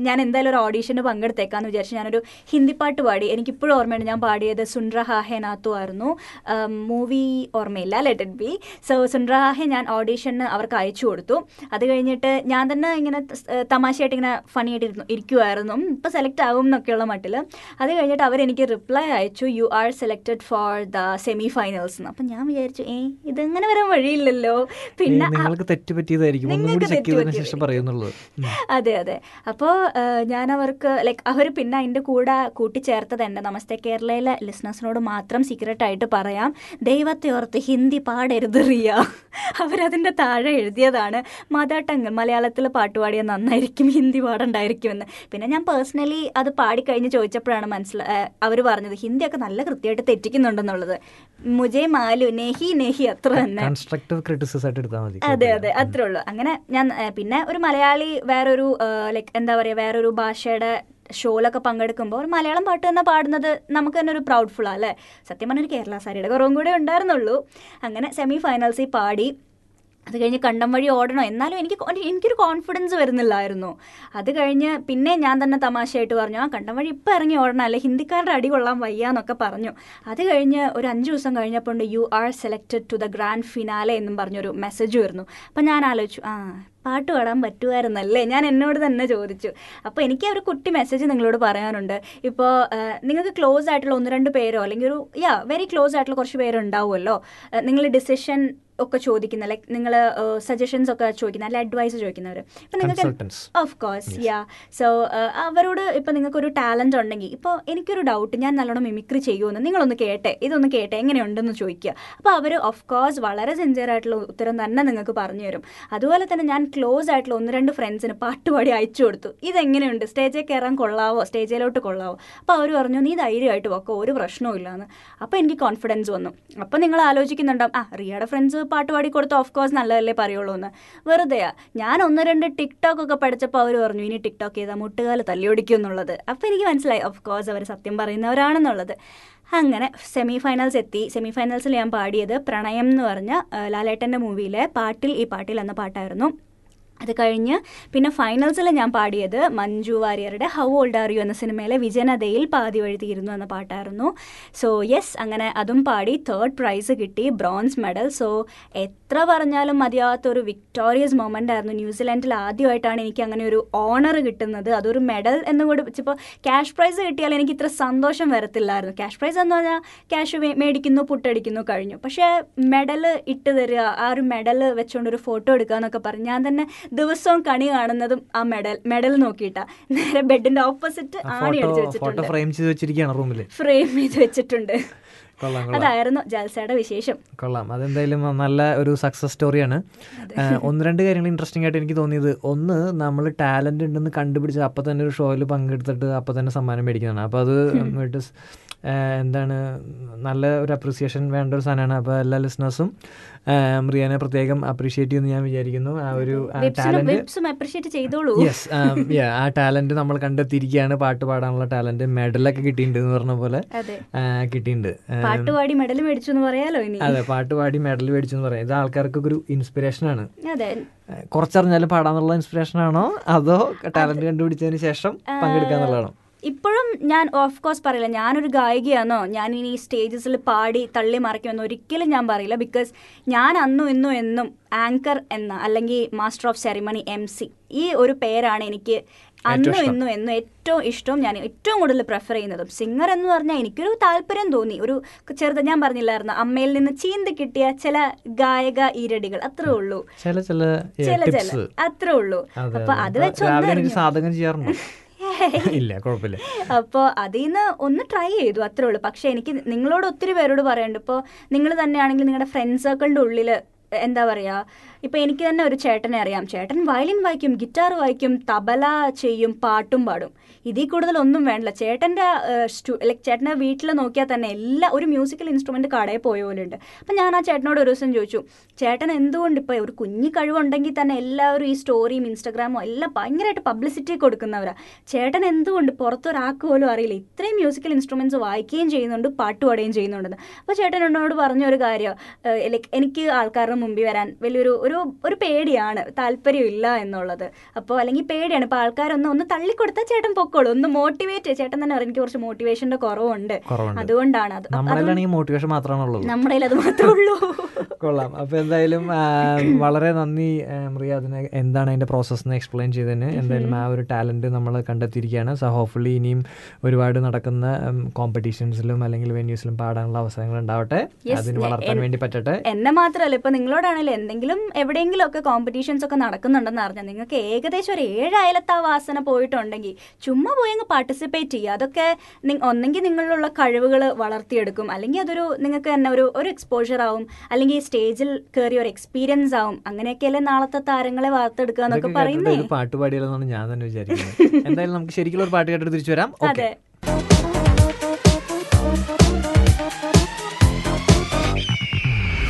ഞാൻ എന്തായാലും ഒരു ഓഡീഷന് പങ്കെടുത്തേക്കാന്ന് വിചാരിച്ചു ഞാനൊരു ഹിന്ദി പാട്ട് പാടി. എനിക്കിപ്പോഴും ഓർമ്മയുണ്ട് ഞാൻ പാടിയത് സുൻറഹാഹെ നാത്തു ആയിരുന്നു. മൂവി ഓർമ്മയില്ല ലെറ്റ് ഇറ്റ് ബി സോ സുൻറഹാഹെ ഞാൻ ഓഡീഷന് അവർക്ക് അയച്ചു കൊടുത്തു. അത് കഴിഞ്ഞിട്ട് ഞാൻ തന്നെ ഇങ്ങനെ തമാശയായിട്ട് ഇങ്ങനെ ഫണി ആയിട്ട് ഇരിക്കുമായിരുന്നു ഇപ്പോൾ സെലക്ട് ആകും എന്നൊക്കെയുള്ള മട്ടിൽ അത് കഴിഞ്ഞിട്ട് അവരെനിക്ക് റിപ്ലൈ അയച്ചു you are selected for the semi finals എന്ന് അപ്പം ഞാൻ വിചാരിച്ചു ഏ ഇതെങ്ങനെ വരാൻ വഴിയില്ലല്ലോ? പിന്നെ നിങ്ങൾക്ക് തെറ്റ് പറ്റിയതായിരിക്കും ഒന്നും ചെക്ക് ചെയ്തതിന് തെറ്റ് ശേഷം അതെ അതെ. അപ്പോൾ ഞാൻ അവർക്ക് ലൈക്ക് അവർ പിന്നെ അതിന്റെ കൂടെ കൂട്ടിച്ചേർത്തത് എന്റെ നമസ്തേ കേരളയിലെ ലിസ്ണേഴ്സിനോട് മാത്രം സീക്രട്ട് ആയിട്ട് പറയാം. ദൈവത്തെ ഓർത്ത് ഹിന്ദി പാടരുത് റിയ. അവരതിന്റെ താഴെ എഴുതിയതാണ് മദർ ടങ് മലയാളത്തിൽ പാട്ട് പാടിയാൽ നന്നായിരിക്കും ഹിന്ദി പാടണ്ടായിരിക്കുമെന്ന്. പിന്നെ ഞാൻ പേഴ്സണലി അത് പാടിക്കഴിഞ്ഞ് ചോദിച്ചപ്പോഴാണ് മനസ്സിലാ അവർ പറഞ്ഞത് ഹിന്ദിയൊക്കെ നല്ല കൃത്യമായിട്ട് തെറ്റിക്കുന്നുണ്ടെന്നുള്ളത്. മുജേ മാലു നെഹി നെഹി അത്ര തന്നെ. കൺസ്ട്രക്റ്റീവ് ക്രിറ്റിസിസ് ആയിട്ട് എടുത്താൽ മതി. അതെ അതെ അത്രേ ഉള്ളൂ. അങ്ങനെ ഞാൻ പിന്നെ ഒരു മലയാളി വേറൊരു ലൈക്ക് എന്താ പറയുക വേറൊരു ഭാഷയുടെ ഷോയിലൊക്കെ പങ്കെടുക്കുമ്പോൾ ഒരു മലയാളം പാട്ട് തന്നെ പാടുന്നത് നമുക്ക് തന്നെ ഒരു പ്രൗഡ്ഫുൾ അല്ലേ? സത്യം പറഞ്ഞൊരു കേരള സാരിയുടെ കുറവും കൂടെ ഉണ്ടായിരുന്നുള്ളൂ. അങ്ങനെ സെമി ഫൈനൽസിൽ പാടി. അത് കഴിഞ്ഞ് കണ്ടം വഴി ഓടണം. എന്നാലും എനിക്ക് എനിക്കൊരു കോൺഫിഡൻസ് വരുന്നില്ലായിരുന്നു. അത് കഴിഞ്ഞ് പിന്നെ ഞാൻ തന്നെ തമാശയായിട്ട് പറഞ്ഞു ആ കണ്ടം വഴി ഇപ്പം ഇറങ്ങി ഓടണം. അല്ലെ ഹിന്ദിക്കാരുടെ അടി കൊള്ളാൻ വയ്യ എന്നൊക്കെ പറഞ്ഞു. അത് കഴിഞ്ഞ് ഒരു അഞ്ച് ദിവസം കഴിഞ്ഞപ്പോൾ you are selected to the grand finale എന്നും പറഞ്ഞൊരു മെസ്സേജ് വരുന്നു. അപ്പം ഞാൻ ആലോചിച്ചു ആ പാട്ട് പാടാൻ പറ്റുമായിരുന്നല്ലേ ഞാൻ എന്നോട് തന്നെ ചോദിച്ചു. അപ്പോൾ എനിക്ക് ഒരു കുട്ടി മെസ്സേജ് നിങ്ങളോട് പറയാനുണ്ട്. ഇപ്പോൾ നിങ്ങൾക്ക് ക്ലോസ് ആയിട്ടുള്ള ഒന്ന് രണ്ട് പേരോ അല്ലെങ്കിൽ ഒരു യാ വെരി ക്ലോസ് ആയിട്ടുള്ള കുറച്ച് പേരുണ്ടാവുമല്ലോ. നിങ്ങൾ ഡിസിഷൻ ഒക്കെ ചോദിക്കുന്ന ലൈക്ക് നിങ്ങൾ സജഷൻസ് ഒക്കെ ചോദിക്കുന്ന അല്ലെ അഡ്വൈസ് ചോദിക്കുന്നവർ ഇപ്പം നിങ്ങൾക്ക്. ഓഫ് കോഴ്സ് യാ സോ അവരോട് ഇപ്പം നിങ്ങൾക്കൊരു ടാലന്റ് ഉണ്ടെങ്കിൽ ഇപ്പോൾ എനിക്കൊരു ഡൗട്ട് ഞാൻ നല്ലോണം മിമിക്രി ചെയ്യുമെന്ന് നിങ്ങളൊന്ന് കേട്ടെ ഇതൊന്ന് കേട്ടെ എങ്ങനെയുണ്ടെന്ന് ചോദിക്കുക അപ്പോൾ അവർ ഓഫ് കോഴ്സ് വളരെ സിൻസിയർ ആയിട്ടുള്ള ഉത്തരം തന്നെ നിങ്ങൾക്ക് പറഞ്ഞു തരും. അതുപോലെ തന്നെ ഞാൻ ക്ലോസ് ആയിട്ടുള്ള ഒന്ന് രണ്ട് ഫ്രണ്ട്സിന് പാട്ടുപാടി അയച്ചു കൊടുത്തു. ഇതെങ്ങനെയുണ്ട്? സ്റ്റേജിൽ കയറാൻ കൊള്ളാവോ? സ്റ്റേജിലോട്ട് കൊള്ളാവോ? അപ്പോൾ അവർ പറഞ്ഞു നീ ധൈര്യമായിട്ട് വെക്കോ ഒരു പ്രശ്നവും ഇല്ലാന്ന് അപ്പോൾ എനിക്ക് കോൺഫിഡൻസ് വന്നു. അപ്പോൾ നിങ്ങൾ ആലോചിക്കുന്നുണ്ടാവും ആ റിയയുടെ ഫ്രണ്ട്സ് പാട്ട് പാടി കൊടുത്ത് ഓഫ് കോഴ്സ് നല്ലതല്ലേ പറയുള്ളൂ എന്ന് വെറുതെയാ ഞാൻ ഒന്ന് രണ്ട് ടിക്ടോക്ക് ഒക്കെ പഠിച്ചപ്പോൾ അവർ പറഞ്ഞു ഇനി ടിക്ടോക്ക് ചെയ്താൽ മുട്ടുകാൽ തല്ലിയൊടിക്കും എന്നുള്ളത്. അപ്പോൾ എനിക്ക് മനസ്സിലായി ഓഫ് കോഴ്സ് അവർ സത്യം പറയുന്നവരാണെന്നുള്ളത്. അങ്ങനെ സെമി ഫൈനൽസ് എത്തി. സെമി ഫൈനൽസിൽ ഞാൻ പാടിയത് പ്രണയം എന്ന് പറഞ്ഞ ലാലേട്ടന്റെ മൂവിയിലെ പാട്ടിൽ ഈ പാട്ടിൽ എന്ന പാട്ടായിരുന്നു. അത് കഴിഞ്ഞ് പിന്നെ ഫൈനൽസിൽ ഞാൻ പാടിയത് മഞ്ജു വാര്യറുടെ ഹൗ ഓൾഡ് ആർ യു എന്ന സിനിമയിലെ വിജനതയിൽ പാതി വഴി തീരുന്നു എന്ന പാട്ടായിരുന്നു. സോ യെസ് അങ്ങനെ അതും പാടി തേർഡ് പ്രൈസ് കിട്ടി ബ്രോൺസ് മെഡൽ സോ എത്ര പറഞ്ഞാലും മതിയാത്തൊരു വിക്ടോറിയസ് മൊമെന്റ് ആയിരുന്നു. ന്യൂസിലാൻഡിൽ ആദ്യമായിട്ടാണ് എനിക്ക് അങ്ങനെ ഒരു ഓണർ കിട്ടുന്നത്. അതൊരു മെഡൽ എന്ന് കൂടി ഇപ്പോൾ ക്യാഷ് പ്രൈസ് കിട്ടിയാൽ എനിക്ക് ഇത്ര സന്തോഷം വരത്തില്ലായിരുന്നു. ക്യാഷ് പ്രൈസ് എന്ന് പറഞ്ഞാൽ ക്യാഷ് മേടിക്കുന്നു പുട്ടടിക്കുന്നു കഴിഞ്ഞു. പക്ഷേ മെഡൽ ഇട്ട് തരിക ആ ഒരു മെഡൽ വെച്ചുകൊണ്ട് ഒരു ഫോട്ടോ എടുക്കുക എന്നൊക്കെ പറഞ്ഞ് ഞാൻ തന്നെ ദിവസവും കണി കാണുന്നതും ആ മെഡൽ മെഡൽ നോക്കിയിട്ടാ. നേരെ ബെഡിന്റെ ഓപ്പോസിറ്റ് ആണി അടിച്ചു വെച്ചിട്ടുണ്ട്. ഫ്രെയിം ചെയ്ത് വെച്ചിട്ടുണ്ട്. അതായിരുന്നു ജൽസയുടെ വിശേഷം. കൊള്ളാം. അതെന്തായാലും നല്ല ഒരു സക്സസ് സ്റ്റോറിയാണ് ഒന്ന് രണ്ട് കാര്യങ്ങൾ ഇൻട്രസ്റ്റിംഗ് ആയിട്ട് എനിക്ക് തോന്നിയത്. ഒന്ന് നമ്മൾ ടാലന്റ് ഉണ്ടെന്ന് കണ്ടുപിടിച്ച് അപ്പം തന്നെ ഒരു ഷോയിൽ പങ്കെടുത്തിട്ട് അപ്പം തന്നെ സമ്മാനം മേടിക്കുന്നതാണ്. അപ്പോൾ അത് ഇറ്റ് ഇസ് എന്താണ് നല്ല ഒരു അപ്രിസിയേഷൻ വേണ്ട ഒരു സാധനമാണ്. അപ്പോൾ എല്ലാ ലിസ്നേഴ്സും റിയാനെ പ്രത്യേകം അപ്രീഷിയേറ്റ് ചെയ്യുമെന്ന് ഞാൻ വിചാരിക്കുന്നു. ആ ഒരു ടാലന്റ് യെസ് ആ ടാലന്റ് നമ്മൾ കണ്ടെത്തിയിരിക്കുകയാണ്. പാട്ട് പാടാനുള്ള ടാലന്റ് മെഡലൊക്കെ കിട്ടിയിട്ടുണ്ട് എന്ന് പറഞ്ഞ പോലെ അതെ. കിട്ടിയിട്ടുണ്ട്. പാട്ടുപാടി മെഡൽ മേടിച്ചു എന്ന് പറയാലോ ഇനി? അതെ പാട്ട് പാടി മെഡൽ മേടിച്ചു എന്ന് പറയാം. ഇത് ആൾക്കാർക്കൊക്കെ ഒരു ഇൻസ്പിറേഷൻ ആണ്. കുറച്ചറിഞ്ഞാലും പാടാന്നുള്ള ഇൻസ്പിറേഷൻ ആണോ? അതോ ടാലന്റ് കണ്ടുപിടിച്ചതിന് ശേഷം പങ്കെടുക്കാന്നുള്ളതാണോ? ഇപ്പോഴും ഞാൻ ഓഫ് കോഴ്സ് പറയില്ല. ഞാനൊരു ഗായികയാണോ ഞാൻ ഇനി സ്റ്റേജസിൽ പാടി തള്ളി മറിക്കുമെന്ന് ഒരിക്കലും ഞാൻ പറയില്ല. ബിക്കോസ് ഞാൻ അന്നും ഇന്നും എന്നും ആങ്കർ എന്ന അല്ലെങ്കിൽ master of ceremony M C ഈ ഒരു പേരാണ് എനിക്ക് അന്നും ഇന്നും എന്നും ഏറ്റവും ഇഷ്ടവും ഞാൻ ഏറ്റവും കൂടുതൽ പ്രിഫർ ചെയ്യുന്നതും. സിംഗർ എന്ന് പറഞ്ഞാൽ എനിക്കൊരു താല്പര്യം തോന്നി. ഒരു ചെറുത് ഞാൻ പറഞ്ഞില്ലായിരുന്നു അമ്മയിൽ നിന്ന് ചീന്തി കിട്ടിയ ചില ഗായക ഈരടികൾ. അത്രേ ഉള്ളൂ. ചില ചില അത്രേ ഉള്ളൂ. അപ്പൊ അത്. വെച്ച് ഒന്ന് സാധകം ചെയ്യാറുണ്ടോ? ഇല്ല കുഴപ്പമില്ല. അപ്പോൾ അതിൽ നിന്ന് ഒന്ന് ട്രൈ ചെയ്തു അത്രേ ഉള്ളൂ. പക്ഷെ എനിക്ക് നിങ്ങളോട് ഒത്തിരി പേരോട് പറയുന്നുണ്ട് ഇപ്പോൾ നിങ്ങൾ തന്നെയാണെങ്കിൽ നിങ്ങളുടെ ഫ്രണ്ട് സർക്കിളിന്റെ ഉള്ളിൽ എന്താ പറയുക ഇപ്പോൾ എനിക്ക് തന്നെ ഒരു ചേട്ടനെ അറിയാം. ചേട്ടൻ വയലിൻ വായിക്കും ഗിറ്റാർ വായിക്കും തബല ചെയ്യും പാട്ടും പാടും. ഇതിൽ കൂടുതൽ ഒന്നും വേണ്ടില്ല. ചേട്ടന്റെ ലൈക്ക് ചേട്ടന്റെ വീട്ടിൽ നോക്കിയാൽ തന്നെ എല്ലാ ഒരു മ്യൂസിക്കൽ ഇൻസ്ട്രുമെന്റ് കടയിൽ പോയ പോലെ ഉണ്ട്. അപ്പം ഞാൻ ആ ചേട്ടനോട് ഒരു ദിവസം ചോദിച്ചു ചേട്ടൻ എന്തുകൊണ്ട് ഇപ്പോൾ ഒരു കുഞ്ഞു കഴിവുണ്ടെങ്കിൽ തന്നെ എല്ലാവരും ഈ സ്റ്റോറിയും ഇൻസ്റ്റാഗ്രാമും എല്ലാം ഭയങ്കരമായിട്ട് പബ്ലിസിറ്റി കൊടുക്കുന്നവരാ? ചേട്ടൻ എന്തുകൊണ്ട് പുറത്തൊരാൾക്ക് പോലും അറിയില്ല. ഇത്രയും മ്യൂസിക്കൽ ഇൻസ്ട്രുമെന്റ്സ് വായിക്കുകയും ചെയ്യുന്നുണ്ട് പാട്ട് പാടുകയും ചെയ്യുന്നുണ്ടെന്ന്. അപ്പോൾ ചേട്ടൻ എന്നോട് പറഞ്ഞ ഒരു കാര്യം ലൈക്ക് എനിക്ക് ആൾക്കാരുടെ മുമ്പിൽ വരാൻ വലിയൊരു ഒരു ഒരു പേടിയാണ് താല്പര്യമില്ല എന്നുള്ളത്. അപ്പോൾ അല്ലെങ്കിൽ പേടിയാണ് ഇപ്പോൾ ആൾക്കാരൊന്ന് ഒന്ന് തള്ളിക്കൊടുത്താൽ ചേട്ടൻ പൊക്കോളൂ. ഒന്ന് മോട്ടിവേറ്റ് ചേട്ടൻ തന്നെ പറയും എനിക്ക് കുറച്ച് മോട്ടിവേഷന്റെ കുറവുണ്ട്. അതുകൊണ്ടാണ് അത്. മോട്ടിവേഷൻ മാത്രമാണുള്ളത് നമ്മുടെ അത് മാത്രമേ ഉള്ളൂ. കൊള്ളാം. അപ്പോൾ എന്തായാലും വളരെ നന്ദി മറിയ. റിയ അതിനെ എന്താണ് അതിന്റെ പ്രോസസ്സ് എന്ന് എക്സ്പ്ലെയിൻ ചെയ്തതിന്. എന്തായാലും ആ ഒരു ടാലന്റ് നമ്മൾ കണ്ടെത്തിയിരിക്കുകയാണ്. സോ ഹോപ്പ്ഫുള്ളി ഇനിയും ഒരുപാട് നടക്കുന്ന കോമ്പറ്റീഷൻസിലും അല്ലെങ്കിൽ വെന്യൂസിലും പാടാനുള്ള അവസരങ്ങൾ ഉണ്ടാവട്ടെ. അതിന് വളർത്താൻ വേണ്ടി പറ്റട്ടെ. എന്നെ മാത്രമല്ല ഇപ്പൊ നിങ്ങളോടാണെങ്കിലും എന്തെങ്കിലും എവിടെയെങ്കിലും ഒക്കെ കോമ്പറ്റീഷൻസ് ഒക്കെ നടക്കുന്നുണ്ടെന്ന് അറിഞ്ഞാൽ നിങ്ങൾക്ക് ഏകദേശം ഒരു ഏഴ് അയലത്ത് ആ വാസന പോയിട്ടുണ്ടെങ്കിൽ ചുമ്മാ പോയി അങ്ങ് പാർട്ടിസിപ്പേറ്റ് ചെയ്യുക. അതൊക്കെ ഒന്നെങ്കിൽ നിങ്ങളിലുള്ള കഴിവുകൾ വളർത്തിയെടുക്കും. അല്ലെങ്കിൽ അതൊരു നിങ്ങൾക്ക് തന്നെ ഒരു ഒരു എക്സ്പോഷർ ആവും. അല്ലെങ്കിൽ സ്റ്റേജിൽ കയറി ഒരു എക്സ്പീരിയൻസ് ആവും. അങ്ങനെയൊക്കെയല്ലേ നാളത്തെ താരങ്ങളെ വാർത്തെടുക്കുക എന്നൊക്കെ പറയുന്നത് ഒരു പാട്ട് പാടിയാലെന്നാണ് ഞാൻ തന്നെ വിചാരിക്കുന്നത്. എന്തായാലും നമുക്ക് ശരിക്കുള്ള ഒരു പാട്ട് കേട്ടിട്ട് തിരിച്ചു വരാം. ഓക്കെ. അതെ.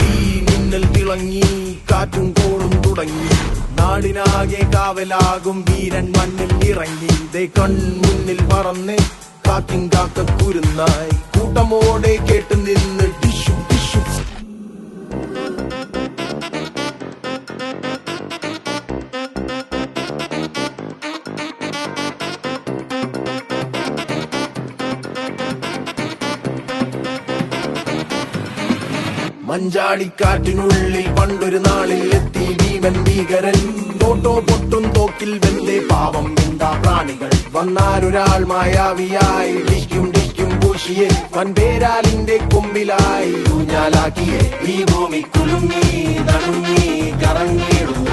ഈ മിന്നൽ തിളങ്ങി കാറ്റും കോളും തുടങ്ങി. നാടിനാകെ കാവലാകും വീരൻ മണ്ണിൽ ഇറങ്ങി. ദേ കൺമുന്നിൽ പറന്ന് കാക്കിൻ കാക്ക കുരുന്നായി കൂട്ടമോടെ കേട്ടു നിന്ന് മഞ്ചാടിക്കാറ്റിനുള്ളിൽ പണ്ടൊരു നാളിൽ എത്തി ഭീമൻ ഭീകരൻ. തോട്ടോ പൊട്ടും തോക്കിൽ വെന്തേ പാവം എന്താ പ്രാണികൾ. വന്നാലൊരാൾ മായാവിയായി ഡിക്കും ഡിക്കും പൂശിയെ. വൻപേരാലിന്റെ കൊമ്പിലായി ഊഞ്ഞാലാക്കിയെ. ഈ ഭൂമി കുലുങ്ങി നടുങ്ങി കറങ്ങിയിടുന്നു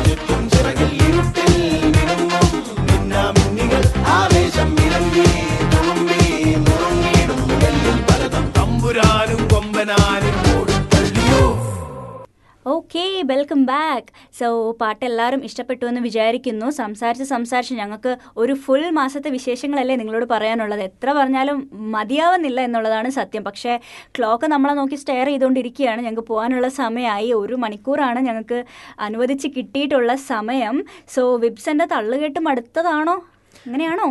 ഓക്കെ വെൽക്കം ബാക്ക് സോ പാട്ട് എല്ലാവരും ഇഷ്ടപ്പെട്ടു എന്ന് വിചാരിക്കുന്നു. സംസാരിച്ച് സംസാരിച്ച് ഞങ്ങൾക്ക് ഒരു ഫുൾ മാസത്തെ വിശേഷങ്ങളല്ലേ നിങ്ങളോട് പറയാനുള്ളത്. എത്ര പറഞ്ഞാലും മതിയാവുന്നില്ല എന്നുള്ളതാണ് സത്യം. പക്ഷേ ക്ലോക്ക് നമ്മളെ നോക്കി സ്റ്റെയർ ചെയ്തുകൊണ്ടിരിക്കുകയാണ്. ഞങ്ങൾക്ക് പോകാനുള്ള സമയമായി. ഒരു മണിക്കൂറാണ് ഞങ്ങൾക്ക് അനുവദിച്ച് കിട്ടിയിട്ടുള്ള സമയം. സോ വിബ്സന്റെ തള്ളുകെട്ട് മടുത്തതാണോ അങ്ങനെയാണോ?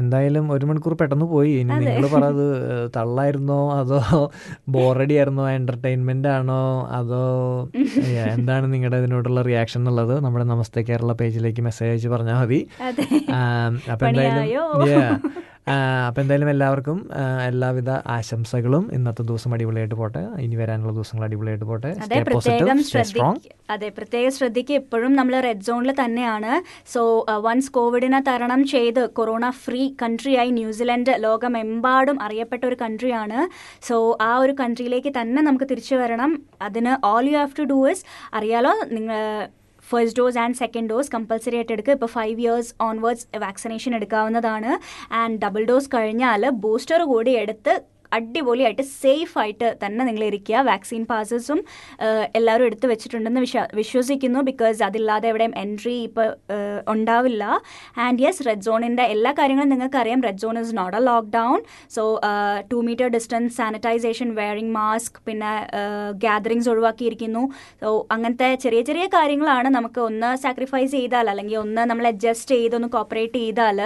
എന്തായാലും ഒരു മണിക്കൂർ പെട്ടെന്ന് പോയി. ഇനി നിങ്ങൾ പറഞ്ഞത് തള്ളായിരുന്നോ? അതോ ബോറടി ആയിരുന്നോ എന്റർടൈൻമെന്റ് ആണോ? അതോ എന്താണ് നിങ്ങളുടെ ഇതിനോടുള്ള റിയാക്ഷൻ എന്നുള്ളത്? നമ്മുടെ നമസ്തേ കേരള പേജിലേക്ക് മെസ്സേജ് അയച്ച് പറഞ്ഞാൽ മതി. അപ്പൊ എന്തായാലും അപ്പൊ എന്തായാലും എല്ലാവർക്കും എല്ലാവിധ ആശംസകളും ഇന്നത്തെ ദിവസം അടിപൊളിയായിട്ട് പോട്ടെ. ഇനി വരാനുള്ള ദിവസങ്ങൾ അടിപൊളിയായിട്ട് പോട്ടെ. അതെ പ്രത്യേക പ്രത്യേകം എപ്പോഴും അതെ പ്രത്യേകം ശ്രദ്ധിക്കുക നമ്മൾ റെഡ് സോണിൽ തന്നെയാണ്. സോ വൺസ് കോവിഡിനെ തരണം ചെയ്ത് കൊറോണ ഫ്രീ കൺട്രി കൺട്രിയായി ന്യൂസിലൻഡ് ലോകമെമ്പാടും അറിയപ്പെട്ട ഒരു കൺട്രി ആണ്. സോ ആ ഒരു കൺട്രിയിലേക്ക് തന്നെ നമുക്ക് തിരിച്ചു വരണം. അതിന് all you have to do is അറിയാലോ നിങ്ങൾ first dose and second dose compulsory ആയിട്ട് എടുക്കുക. ഇപ്പോൾ ഫൈവ് ഇയേഴ്സ് ഓൺവേർഡ്സ് വാക്സിനേഷൻ എടുക്കാവുന്നതാണ്. ആൻഡ് ഡബിൾ ഡോസ് കഴിഞ്ഞാൽ ബൂസ്റ്റർ കൂടി എടുത്ത് അടിപൊളിയായിട്ട് സേഫ് ആയിട്ട് തന്നെ നിങ്ങൾ ഇരിക്കുക. വാക്സിൻ പാസസും എല്ലാവരും എടുത്തു വെച്ചിട്ടുണ്ടെന്ന് വിശ്വ വിശ്വസിക്കുന്നു ബിക്കോസ് അതില്ലാതെ എവിടെയും എൻട്രി ഇപ്പോൾ ഉണ്ടാവില്ല. ആൻഡ് യെസ് റെഡ് സോണിന്റെ എല്ലാ കാര്യങ്ങളും നിങ്ങൾക്കറിയാം. Red zone is not a lockdown so two metre distance sanitisation wearing mask പിന്നെ ഗ്യാദറിങ്സ് ഒഴിവാക്കിയിരിക്കുന്നു. സോ അങ്ങനത്തെ ചെറിയ ചെറിയ കാര്യങ്ങളാണ് നമുക്ക് ഒന്ന് സാക്രിഫൈസ് ചെയ്താൽ അല്ലെങ്കിൽ ഒന്ന് നമ്മൾ അഡ്ജസ്റ്റ് ചെയ്ത് ഒന്ന് കോപ്പറേറ്റ് ചെയ്താൽ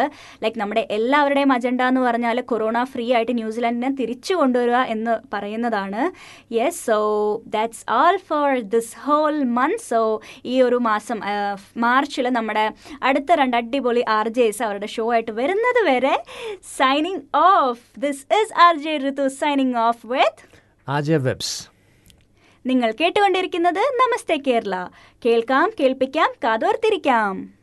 ലൈക്ക് നമ്മുടെ എല്ലാവരുടെയും അജണ്ട എന്ന് പറഞ്ഞാൽ കൊറോണ ഫ്രീ ആയിട്ട് ന്യൂസിലാൻഡിനെ കൊണ്ടുവരിക എന്ന് പറയുന്നതാണ്. Yes so that's all for this whole month so ഈ ഒരു മാസം മാർച്ചിൽ നമ്മുടെ അടുത്ത രണ്ട് അടിപൊളി ആർ ജെ എസ് അവരുടെ ഷോ ആയിട്ട് വരുന്നത് വരെ signing off this is R J Ritu signing off with Vibes. നിങ്ങൾ കേട്ടുകൊണ്ടിരിക്കുന്നത് നമസ്തേ കേരള. കേൾക്കാം കേൾപ്പിക്കാം കാതോർത്തിരിക്കാം.